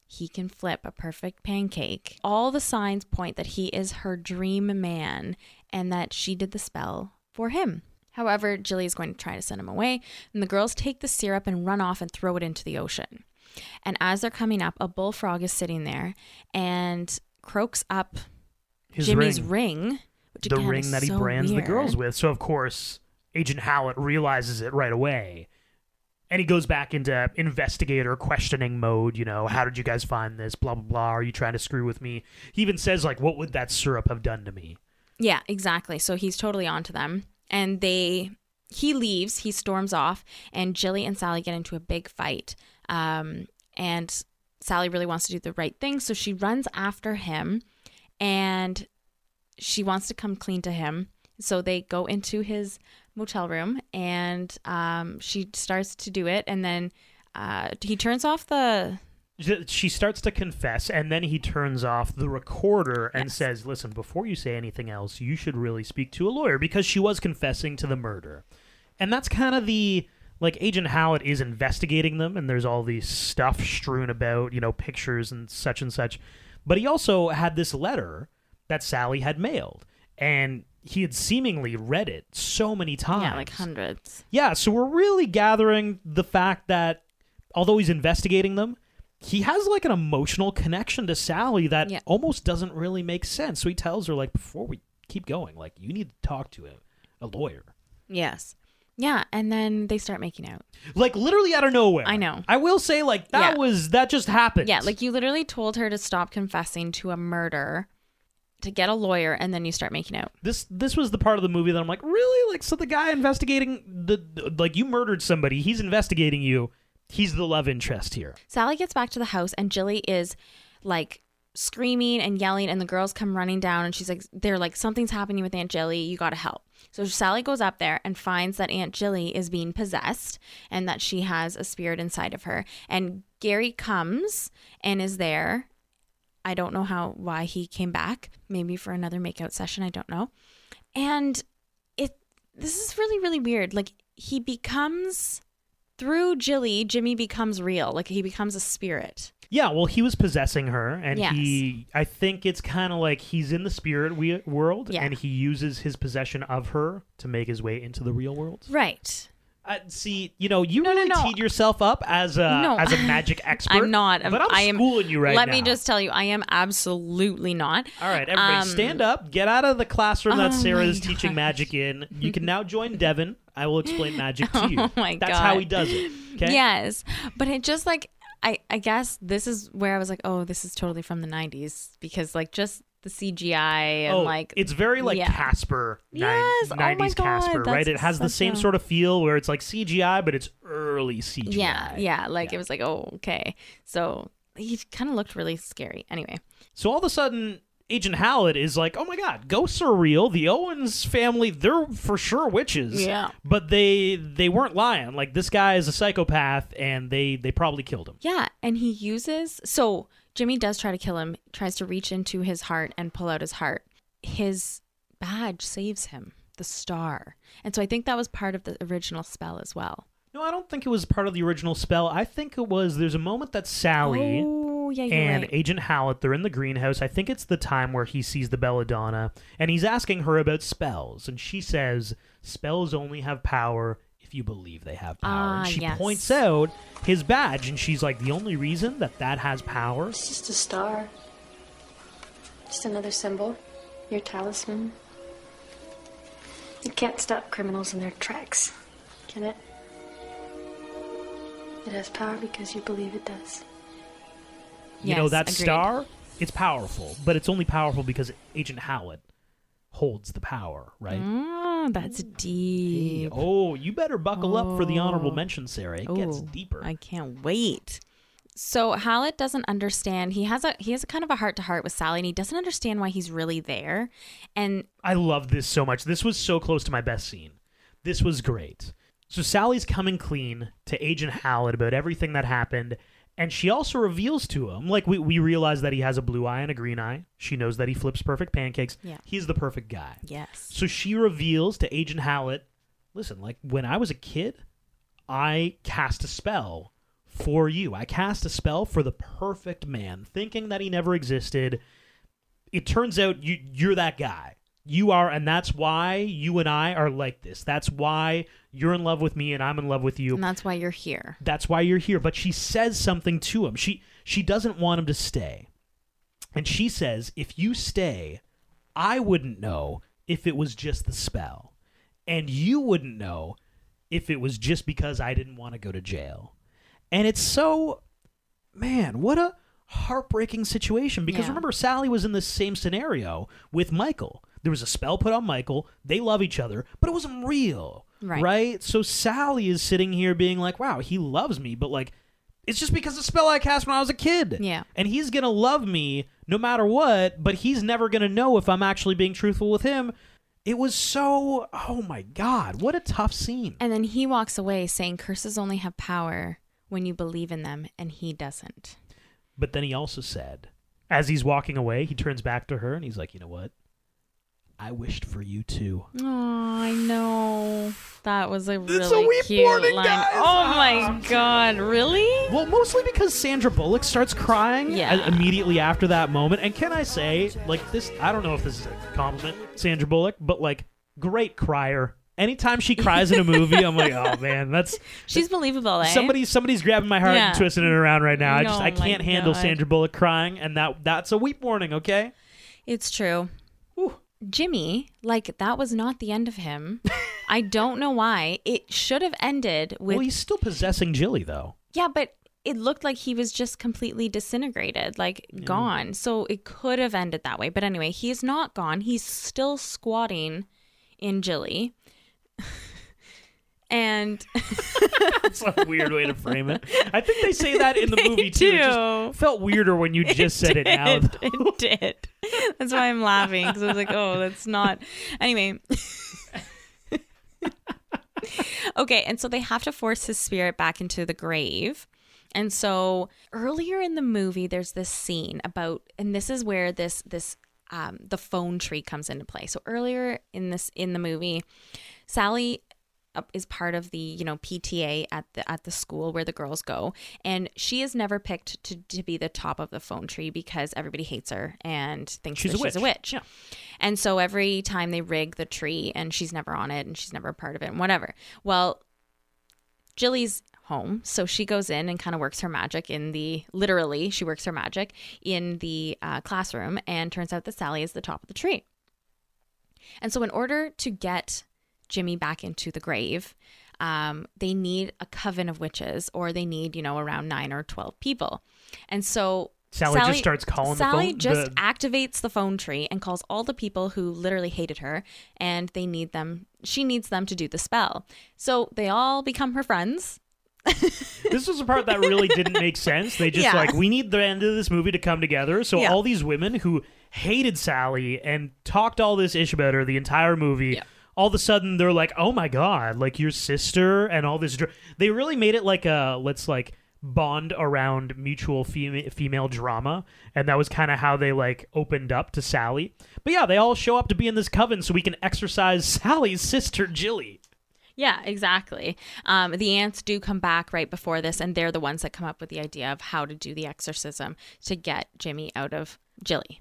he can flip a perfect pancake. All the signs point that he is her dream man and that she did the spell for him. However, Jilly is going to try to send him away, and the girls take the syrup and run off and throw it into the ocean. And as they're coming up, a bullfrog is sitting there and croaks up His Jimmy's ring. ring, which the again ring that he so brands weird. the girls with. So of course, Agent Howlett realizes it right away. And he goes back into investigator questioning mode, you know, how did you guys find this? Blah blah blah. Are you trying to screw with me? He even says like what would that syrup have done to me? Yeah, exactly. So he's totally on to them. And they he leaves, he storms off, and Jilly and Sally get into a big fight. Um, and Sally really wants to do the right thing, so she runs after him and she wants to come clean to him. So they go into his motel room and um, she starts to do it, and then uh, he turns off the She starts to confess, and then he turns off the recorder and Yes. says, "Listen, before you say anything else, you should really speak to a lawyer because she was confessing to the murder." And that's kind of the like Agent Howlett is investigating them, and there's all these stuff strewn about, you know, pictures and such and such. But he also had this letter that Sally had mailed, and he had seemingly read it so many times. yeah, like hundreds. Yeah, so we're really gathering the fact that although he's investigating them, he has like an emotional connection to Sally that Yeah. almost doesn't really make sense. So he tells her like before we keep going, like you need to talk to a, a lawyer. Yes. Yeah, and then they start making out. Like literally out of nowhere. I know. I will say like that Yeah. was that just happened. Yeah, like you literally told her to stop confessing to a murder, to get a lawyer, and then you start making out. this this was the part of the movie that I'm like, really? Like so the guy investigating the like you murdered somebody, he's investigating you. He's the love interest here. Sally gets back to the house, and Jilly is like screaming and yelling, and the girls come running down, and she's like, they're like, something's happening with Aunt Jilly. You got to help. So Sally goes up there and finds that Aunt Jilly is being possessed and that she has a spirit inside of her. And Gary comes and is there. I don't know how why he came back. Maybe for another makeout session. I don't know. And it this is really really weird. Like he becomes through Jilly, Jimmy becomes real. Like he becomes a spirit. Yeah, well, he was possessing her, and Yes. he. I think it's kind of like he's in the spirit we- world, Yeah. and he uses his possession of her to make his way into the real world. Right. Uh, see, you know, you No, no, really no. teed yourself up as a No. as a magic expert. I'm not. but I'm I am schooling you right Let now. Let me just tell you, I am absolutely not. All right, everybody, Um, stand up. Get out of the classroom that Oh Sarah is teaching gosh. magic in. You can now join Devin. I will explain magic to you. Oh my That's God. how he does it. Okay. Yes, but it just like I I guess this is where I was like, oh, this is totally from the '90s because like just the CGI and oh, like it's very like yeah. Casper, Yes, oh my 90s God, Casper, right? It has the same a- sort of feel where it's like CGI, but it's early CGI. yeah yeah like it was like oh okay so he kind of looked really scary anyway So all of a sudden, Agent Howlett is like, "Oh my God, ghosts are real. The Owens family, they're for sure witches. Yeah. but they they weren't lying. Like this guy is a psychopath, and they they probably killed him. yeah and he uses so Jimmy does try to kill him tries to reach into his heart and pull out his heart his badge saves him the star and so I think that was part of the original spell as well No, I don't think it was part of the original spell. I think it was. There's a moment that Sally Oh, yeah, you're and right. Agent Hallet they're in the greenhouse. I think it's the time where he sees the belladonna, and he's asking her about spells, and she says spells only have power if you believe they have power. Ah, and she yes. points out his badge, and she's like, the only reason that that has power It's just a star. Just another symbol. Your talisman. It can't stop criminals in their tracks, can it? It has power because you believe it does. You know that agreed. star, it's powerful, but it's only powerful because Agent Hallet holds the power, right? Oh, that's deep. Oh, you better buckle up for the honorable Oh. mention, Sarah. It gets deeper. I can't wait. So Hallet doesn't understand. He has a he has a kind of a heart to heart with Sally, and he doesn't understand why he's really there. And I love this so much. This was so close to my best scene. This was great. So Sally's coming clean to Agent Hallet about everything that happened, and she also reveals to him, like we, we realize that he has a blue eye and a green eye. She knows that he flips perfect pancakes. Yeah. He's the perfect guy. yes, So she reveals to Agent Hallet, listen, like when I was a kid, I cast a spell for you. I cast a spell for the perfect man, thinking that he never existed. It turns out you you're that guy. You are, and that's why you and I are like this. That's why you're in love with me and I'm in love with you. and that's why you're here. That's why you're here. But she says something to him. She she doesn't want him to stay. And she says, if you stay, I wouldn't know if it was just the spell. And you wouldn't know if it was just because I didn't want to go to jail. And it's so man, what a heartbreaking situation because Yeah. remember Sally was in the same scenario with Michael. There was a spell put on Michael. They love each other, but it wasn't real. Right. Right? So Sally is sitting here being like, "Wow, he loves me," but like it's just because the spell I cast when I was a kid. Yeah. And he's going to love me no matter what, but he's never going to know if I'm actually being truthful with him. It was so, oh my God, what a tough scene. And then he walks away saying curses only have power when you believe in them, and he doesn't. But then he also said, as he's walking away, he turns back to her and he's like, you know what? I wished for you too. Oh, I know. That was a really It's a wee cute warning, line. guys. Oh my god, really? Well, mostly because Sandra Bullock starts crying Yeah. immediately after that moment. And can I say, like, this, I don't know if this is a compliment, Sandra Bullock, but like, great crier. Anytime she cries in a movie, I'm like, oh man, that's She's believable, eh? somebody. Somebody's grabbing my heart Yeah. and twisting it around right now. I just, Oh I can't handle God. Sandra Bullock crying, and that that's a weep warning. Okay. It's true. Whew. Jimmy, like that was not the end of him. I don't know why. It should have ended with well, he's still possessing Jilly though. Yeah, but it looked like he was just completely disintegrated, like gone. So it could have ended that way. But anyway, he's not gone. He's still squatting in Jilly. And That's a weird way to frame it. I think they say that in the movie too. It just felt weirder when you just said it now. did. It did. That's why I'm laughing because I was like, oh, that's not. Anyway. okay, and so they have to force his spirit back into the grave. And so earlier in the movie, there's this scene about, and this is where this this um, the phone tree comes into play. So earlier in this in the movie, Sally is part of the you know PTA at the at the school where the girls go, and she is never picked to to be the top of the phone tree because everybody hates her and thinks She's a she's a witch. witch. Yeah. And so every time they rig the tree, and she's never on it, and she's never a part of it, and whatever. Well, Jilly's home, so she goes in and kind of works her magic in the literally she works her magic in the uh, classroom, and turns out that Sally is the top of the tree. And so, in order to get Jimmy back into the grave, um, they need a coven of witches, or they need, you know, around nine or 12 people. And so Sally just starts calling the Sally phone- just the- activates the phone tree and calls all the people who literally hated her, and they need them. She needs them to do the spell. So they all become her friends. this was a part that really didn't make sense. They just Yeah. like we need the end of this movie to come together. So Yeah. all these women who hated Sally and talked all this ish about her the entire movie. All of a sudden, they're like, "Oh my god, like your sister," and all this. Dr-. They really made it like a let's like bond around mutual female female drama, and that was kind of how they like opened up to Sally. But yeah, they all show up to be in this coven so we can exorcise Sally's sister Jilly. Yeah, exactly. Um, the aunts do come back right before this, and they're the ones that come up with the idea of how to do the exorcism to get Jimmy out of Jilly.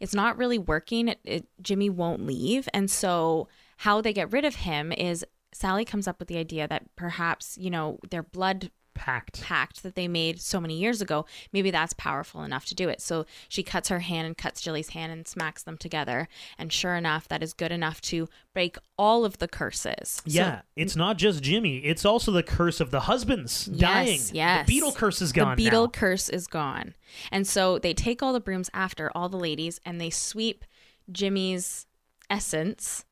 It's not really working. It, it, Jimmy won't leave. And so, how they get rid of him is Sally comes up with the idea that perhaps, you know, their blood Packed. pact that they made so many years ago, maybe that's powerful enough to do it. So she cuts her hand and cuts Jilly's hand and smacks them together. And sure enough, that is good enough to break all of the curses. So- Yeah, it's not just Jimmy. It's also the curse of the husbands dying. Yes, yes. The beetle curse is gone The beetle now. curse is gone. And so they take all the brooms after all the ladies and they sweep Jimmy's essence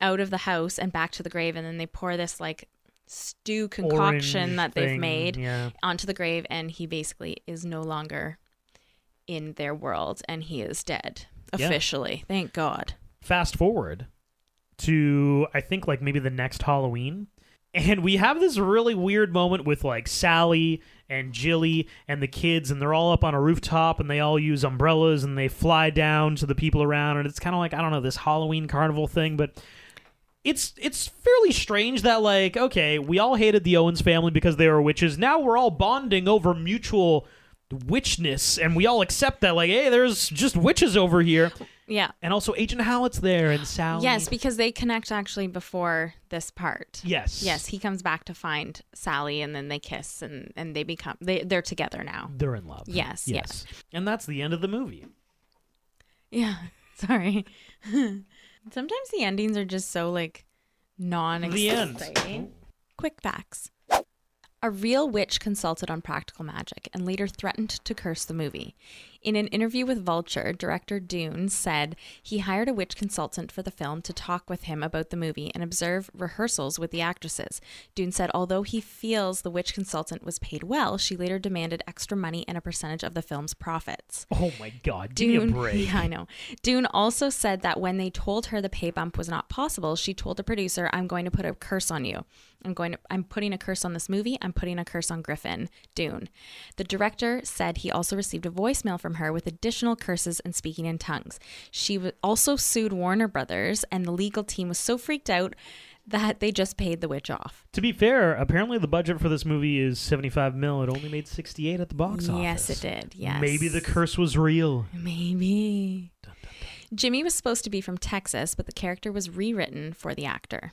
out of the house and back to the grave and then they pour this like stew concoction Orange that they've thing, made yeah. onto the grave and he basically is no longer in their world and he is dead Yeah. officially. Thank God. Fast forward to I think like maybe the next Halloween. And we have this really weird moment with like Sally and Jilly and the kids, and they're all up on a rooftop and they all use umbrellas and they fly down to the people around. And it's kind of like, I don't know, this Halloween carnival thing, but it's it's fairly strange that like okay we all hated the owens family because they were witches now we're all bonding over mutual witchness and we all accept that like hey there's just witches over here Yeah. and also agent howlett's there and sally Yes, because they connect actually before this part. yes Yes, he comes back to find Sally, and then they kiss, and and they become they they're together now. they're in love Yes, yes and that's the end of the movie Yeah, sorry. Sometimes the endings are just so like non The end. exciting. Quick facts. A real witch consulted on practical magic and later threatened to curse the movie. In an interview with Vulture, director Dunne said he hired a witch consultant for the film to talk with him about the movie and observe rehearsals with the actresses. Dunne said although he feels the witch consultant was paid well, she later demanded extra money and a percentage of the film's profits. oh my god give me a break Yeah, I know. Dunne also said that when they told her the pay bump was not possible, she told the producer, "I'm going to put a curse on you. I'm going to I'm putting a curse on this movie. I'm putting a curse on Griffin." Dunne. The director said he also received a voicemail from her with additional curses and speaking in tongues. She also sued Warner Brothers, and the legal team was so freaked out that they just paid the witch off. to be fair apparently the budget for this movie is 75 mil it only made 68 at the box office Yes, it did. Yes. maybe the curse was real Maybe. Jimmy was supposed to be from Texas, but the character was rewritten for the actor.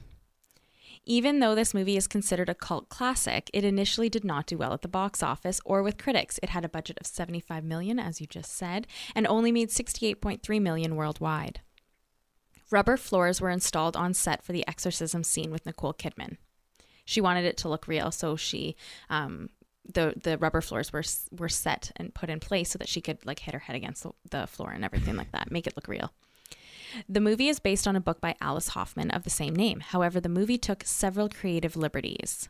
Even though this movie is considered a cult classic, it initially did not do well at the box office or with critics. It had a budget of 75 million as you just said, and only made 68.3 million worldwide. Rubber floors were installed on set for the exorcism scene with Nicole Kidman. She wanted it to look real, so she um, the the rubber floors were were set and put in place so that she could like hit her head against the, the floor and everything like that, make it look real. The movie is based on a book by Alice Hoffman of the same name. However, the movie took several creative liberties.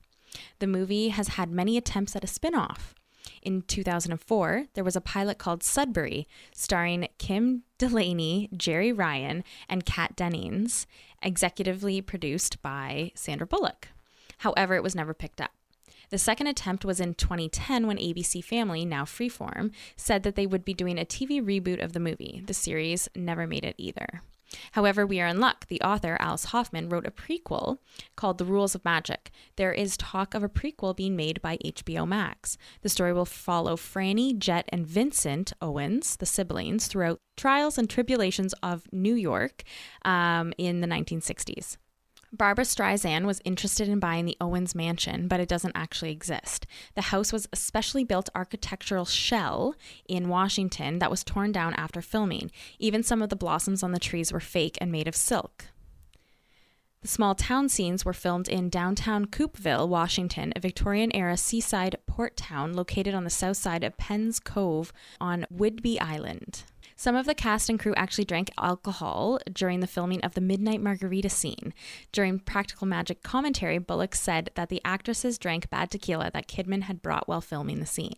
The movie has had many attempts at a spin off. In 2004, there was a pilot called Sudbury, starring Kim Delaney, Jeri Ryan, and Kat Dennings, executively produced by Sandra Bullock. However, it was never picked up. The second attempt was in 2010 when ABC Family, now Freeform, said that they would be doing a TV reboot of the movie. The series never made it either. However, we are in luck. The author, Alice Hoffman, wrote a prequel called The Rules of Magic. There is talk of a prequel being made by HBO Max. The story will follow Franny, Jet, and Vincent Owens, the siblings, throughout trials and tribulations of New York um, in the 1960s. Barbra Streisand was interested in buying the Owens mansion, but it doesn't actually exist. The house was a specially built architectural shell in Washington that was torn down after filming. Even some of the blossoms on the trees were fake and made of silk. The small town scenes were filmed in downtown Coupeville, Washington, a Victorian era seaside port town located on the south side of Penn's Cove on Whidbey Island. Some of the cast and crew actually drank alcohol during the filming of the Midnight Margarita scene. During Practical Magic commentary, Bullock said that the actresses drank bad tequila that Kidman had brought while filming the scene.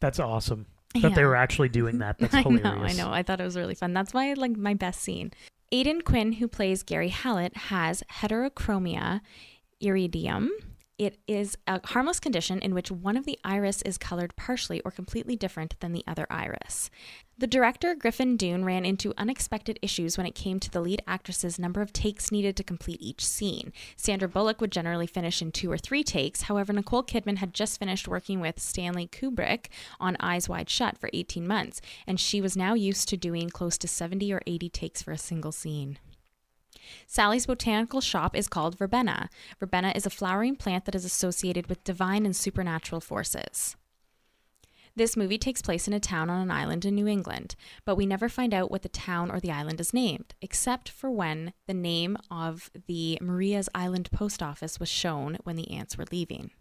That's awesome. That they were actually doing that. That's I hilarious. know, I know. I thought it was really fun. That's why I like my best scene. Aidan Quinn, who plays Gary Hallet, has heterochromia iridium, It is a harmless condition in which one of the iris is colored partially or completely different than the other iris. The director, Griffin Dunne, ran into unexpected issues when it came to the lead actress's number of takes needed to complete each scene. Sandra Bullock would generally finish in two or three takes. However, Nicole Kidman had just finished working with Stanley Kubrick on Eyes Wide Shut for 18 months, and she was now used to doing close to 70 or 80 takes for a single scene. Sally's botanical shop is called Verbena. Verbena is a flowering plant that is associated with divine and supernatural forces. This movie takes place in a town on an island in New England, but we never find out what the town or the island is named, except for when the name of the Maria's Island post office was shown when the aunts were leaving.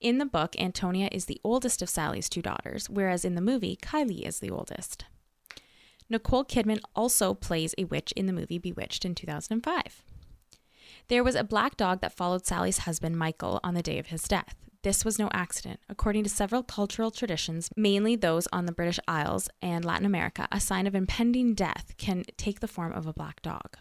In the book, Antonia is the oldest of Sally's two daughters, whereas in the movie, Kylie is the oldest. Nicole Kidman also plays a witch in the movie Bewitched in 2005. There was a black dog that followed Sally's husband, Michael, on the day of his death. This was no accident. According to several cultural traditions, mainly those on the British Isles and Latin America, a sign of impending death can take the form of a black dog.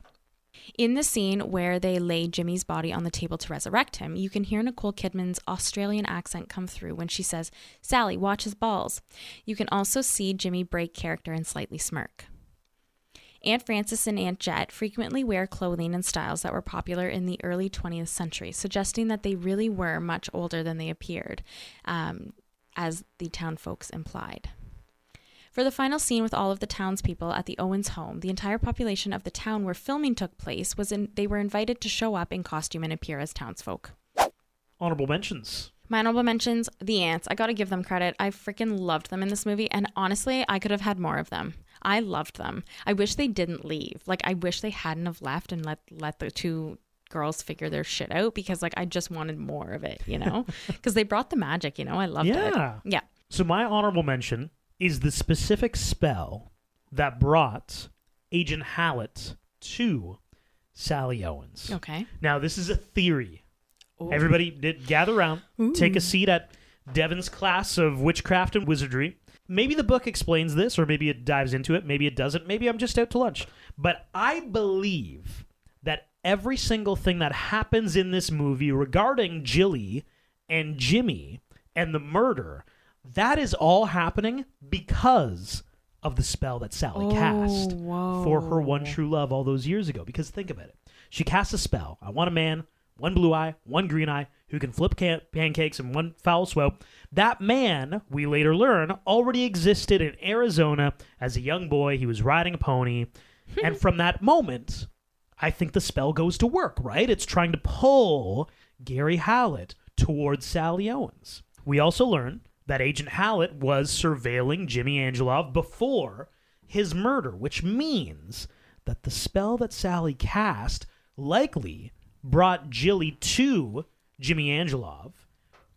In the scene where they lay Jimmy's body on the table to resurrect him, you can hear Nicole Kidman's Australian accent come through when she says, Sally, watch his balls. You can also see Jimmy break character and slightly smirk. Aunt Frances and Aunt Jet frequently wear clothing and styles that were popular in the early 20th century, suggesting that they really were much older than they appeared, um, as the town folks implied. For the final scene with all of the townspeople at the Owens home, the entire population of the town where filming took place was in, they were invited to show up in costume and appear as townsfolk. Honorable mentions. My honorable mentions, the aunts. I gotta give them credit. I freaking loved them in this movie, and honestly, I could have had more of them. I loved them. I wish they didn't leave. Like I wish they hadn't have left and let let the two girls figure their shit out because like I just wanted more of it, you know? Because they brought the magic, you know. I loved it. Yeah. Yeah. So my honorable mention is the specific spell that brought Agent Hallet to Sally Owens. Okay. Now this is a theory. Ooh. Everybody did gather around, take a seat at Devin's class of witchcraft and wizardry. Maybe the book explains this, or maybe it dives into it. Maybe it doesn't. Maybe I'm just out to lunch. But I believe that every single thing that happens in this movie regarding Jilly and Jimmy and the murder, that is all happening because of the spell that Sally oh, cast for her one true love all those years ago. Because think about it. She cast a spell. I want a man, one blue eye, one green eye, who can flip can- pancakes in one foul swoop. That man, we later learn, already existed in Arizona as a young boy. He was riding a pony. and from that moment, I think the spell goes to work, right? It's trying to pull Gary Hallet towards Sally Owens. We also learn that Agent Hallet was surveilling Jimmy Angelov before his murder, which means that the spell that Sally cast likely brought Jilly to Jimmy Angelov,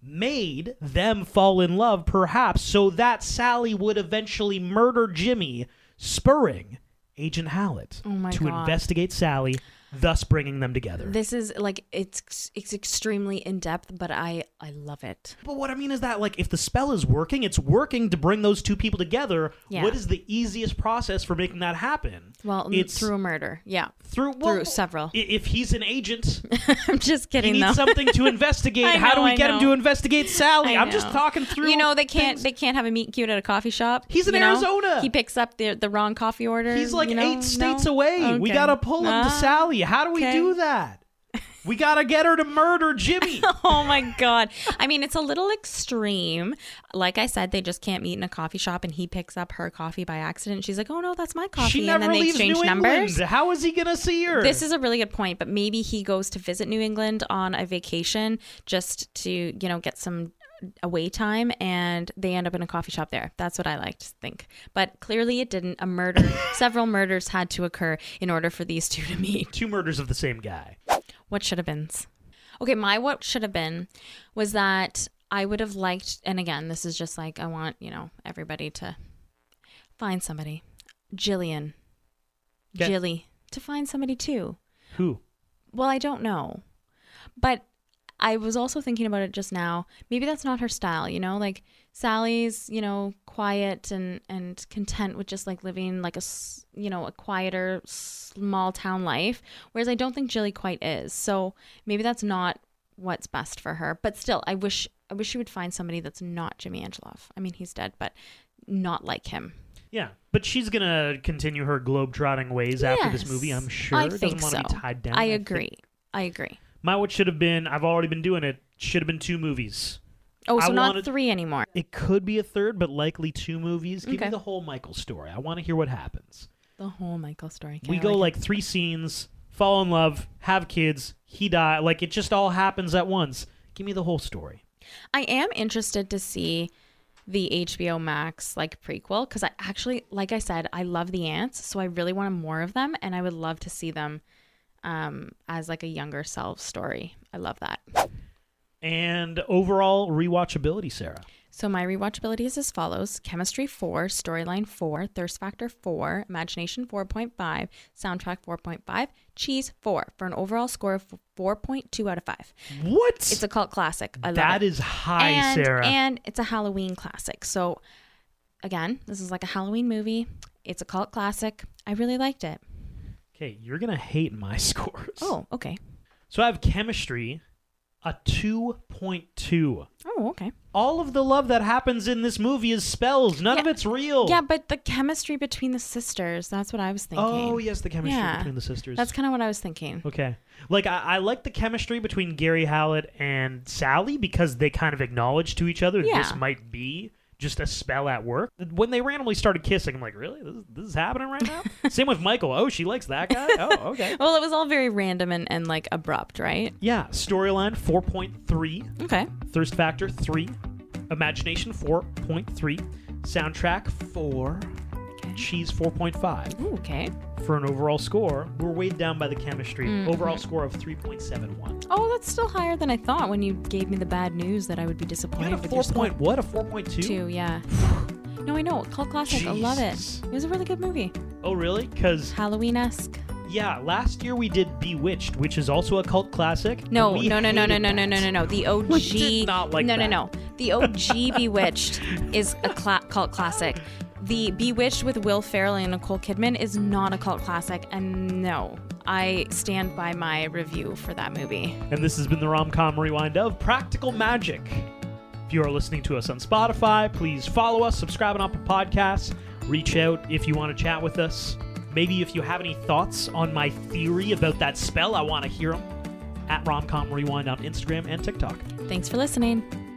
made them fall in love, perhaps, so that Sally would eventually murder Jimmy, spurring Agent Hallet Oh to God. investigate Sally, thus bringing them together. This is like it's it's extremely in depth, but I I love it. But what I mean is that, like, if the spell is working, it's working to bring those two people together. Yeah. What is the easiest process for making that happen? Well, it's through a murder. Yeah. through well, through several. If he's an agent, I'm just he kidding needs though. something to investigate. I How do we I get him to investigate Sally? I'm just talking through. You know they can't things. they can't have a meet and cute at a coffee shop. He's in you know? Arizona. He picks up the the wrong coffee order. He's like you know? eight states No? away. We gotta pull him to Ah, How do we okay. do that? We gotta get her to murder Jimmy. Oh my god. I mean, it's a little extreme. Like I said, they just can't meet in a coffee shop and he picks up her coffee by accident. She's like, "Oh no, that's my coffee." she and never then they leaves exchange New numbers. England. How is he gonna see her? This is a really good point, but maybe he goes to visit New England on a vacation just to, you know, get some away time and they end up in a coffee shop there. That's what I like to think. But clearly it didn't. A murder, several murders had to occur in order for these two to meet. two murders of the same guy. What should have been? Okay, my what should have been was that I would have liked, and again, this is just like I want, you know, everybody to find somebody. Jillian. Okay. Jilly. To find somebody too. Who? Well, I don't know. But I was also thinking about it just now. Maybe that's not her style, you know? Like Sally's, you know, quiet and and content with just like living like a, you know, a quieter small town life, whereas I don't think Jilly quite is. So, maybe that's not what's best for her. But still, I wish I wish she would find somebody that's not Jimmy Angelov. I mean, he's dead, but not like him. Yeah, but she's gonna continue her globe-trotting ways after this movie. I'm sure. I Doesn't think want so. to be tied down. I agree. I agree. My what should have been. I've already been doing it. Should have been two movies. Oh, I so not wanted- three anymore. It could be a third, but likely two movies. Give me the whole Michael story. I want to hear what happens. The whole Michael story. we Okay, I go like like three scenes, fall in love, have kids, he die. Like it just all happens at once. Give me the whole story. I am interested to see the HBO Max like prequel because I actually, like I said, I love the aunts, so I really want more of them, and I would love to see them um, as like a younger self story. I love that. And overall rewatchability, Sarah. So my rewatchability is as follows: Chemistry four, Storyline four, Thirst Factor four, Imagination four point five, Soundtrack four point five, Cheese four, for an overall score of four point two out of five. What? It's a cult classic. I love That it. is high, and, Sarah. And it's a Halloween classic. So again, this is like a Halloween movie. It's a cult classic. I really liked it. Okay, you're gonna hate my scores. Oh, okay. So I have chemistry, a two point two. Oh, okay. All of the love that happens in this movie is spells. None of it's real. Yeah, but the chemistry between the sisters, that's what I was thinking. Oh yes, the chemistry Yeah. between the sisters. That's kind of what I was thinking. Okay. Like I, I like the chemistry between Gary Hallet and Sally because they kind of acknowledge to each other Yeah. this might be just a spell at work. When they randomly started kissing, I'm like, really? This, is- this is happening right now? Same with Michael. Oh, she likes that guy? Oh, okay. Well, it was all very random and, and like abrupt, right? Yeah, storyline 4.3, Okay. Thirst Factor 3, Imagination 4.3, Soundtrack 4, Cheese 4.5. Ooh, okay. For an overall score, we're weighed down by the chemistry. Mhm. Overall score of 3.71. Oh, that's still higher than I thought when you gave me the bad news that I would be You disappointed had a with 4 your score. point what? A 4.2? Two, yeah. no, I know. Cult classic. I love it. It was a really good movie. Oh, really? Because Halloween esque. yeah, last year we did Bewitched, which is also a cult classic. No, we no, no, no, no, no, no, no, no, no. The OG. We did not like no, that. no, no. The OG Bewitched is a cla- cult classic. The Bewitched with Will Ferrell and Nicole Kidman is not a cult classic, and no, I stand by my review for that movie. And this has been the rom-com rewind of Practical Magic. If you are listening to us on Spotify, please follow us, subscribe on Apple Podcasts, reach out if you want to chat with us. Maybe if you have any thoughts on my theory about that spell, I want to hear them. At Romcom Rewind on Instagram and TikTok. Thanks for listening.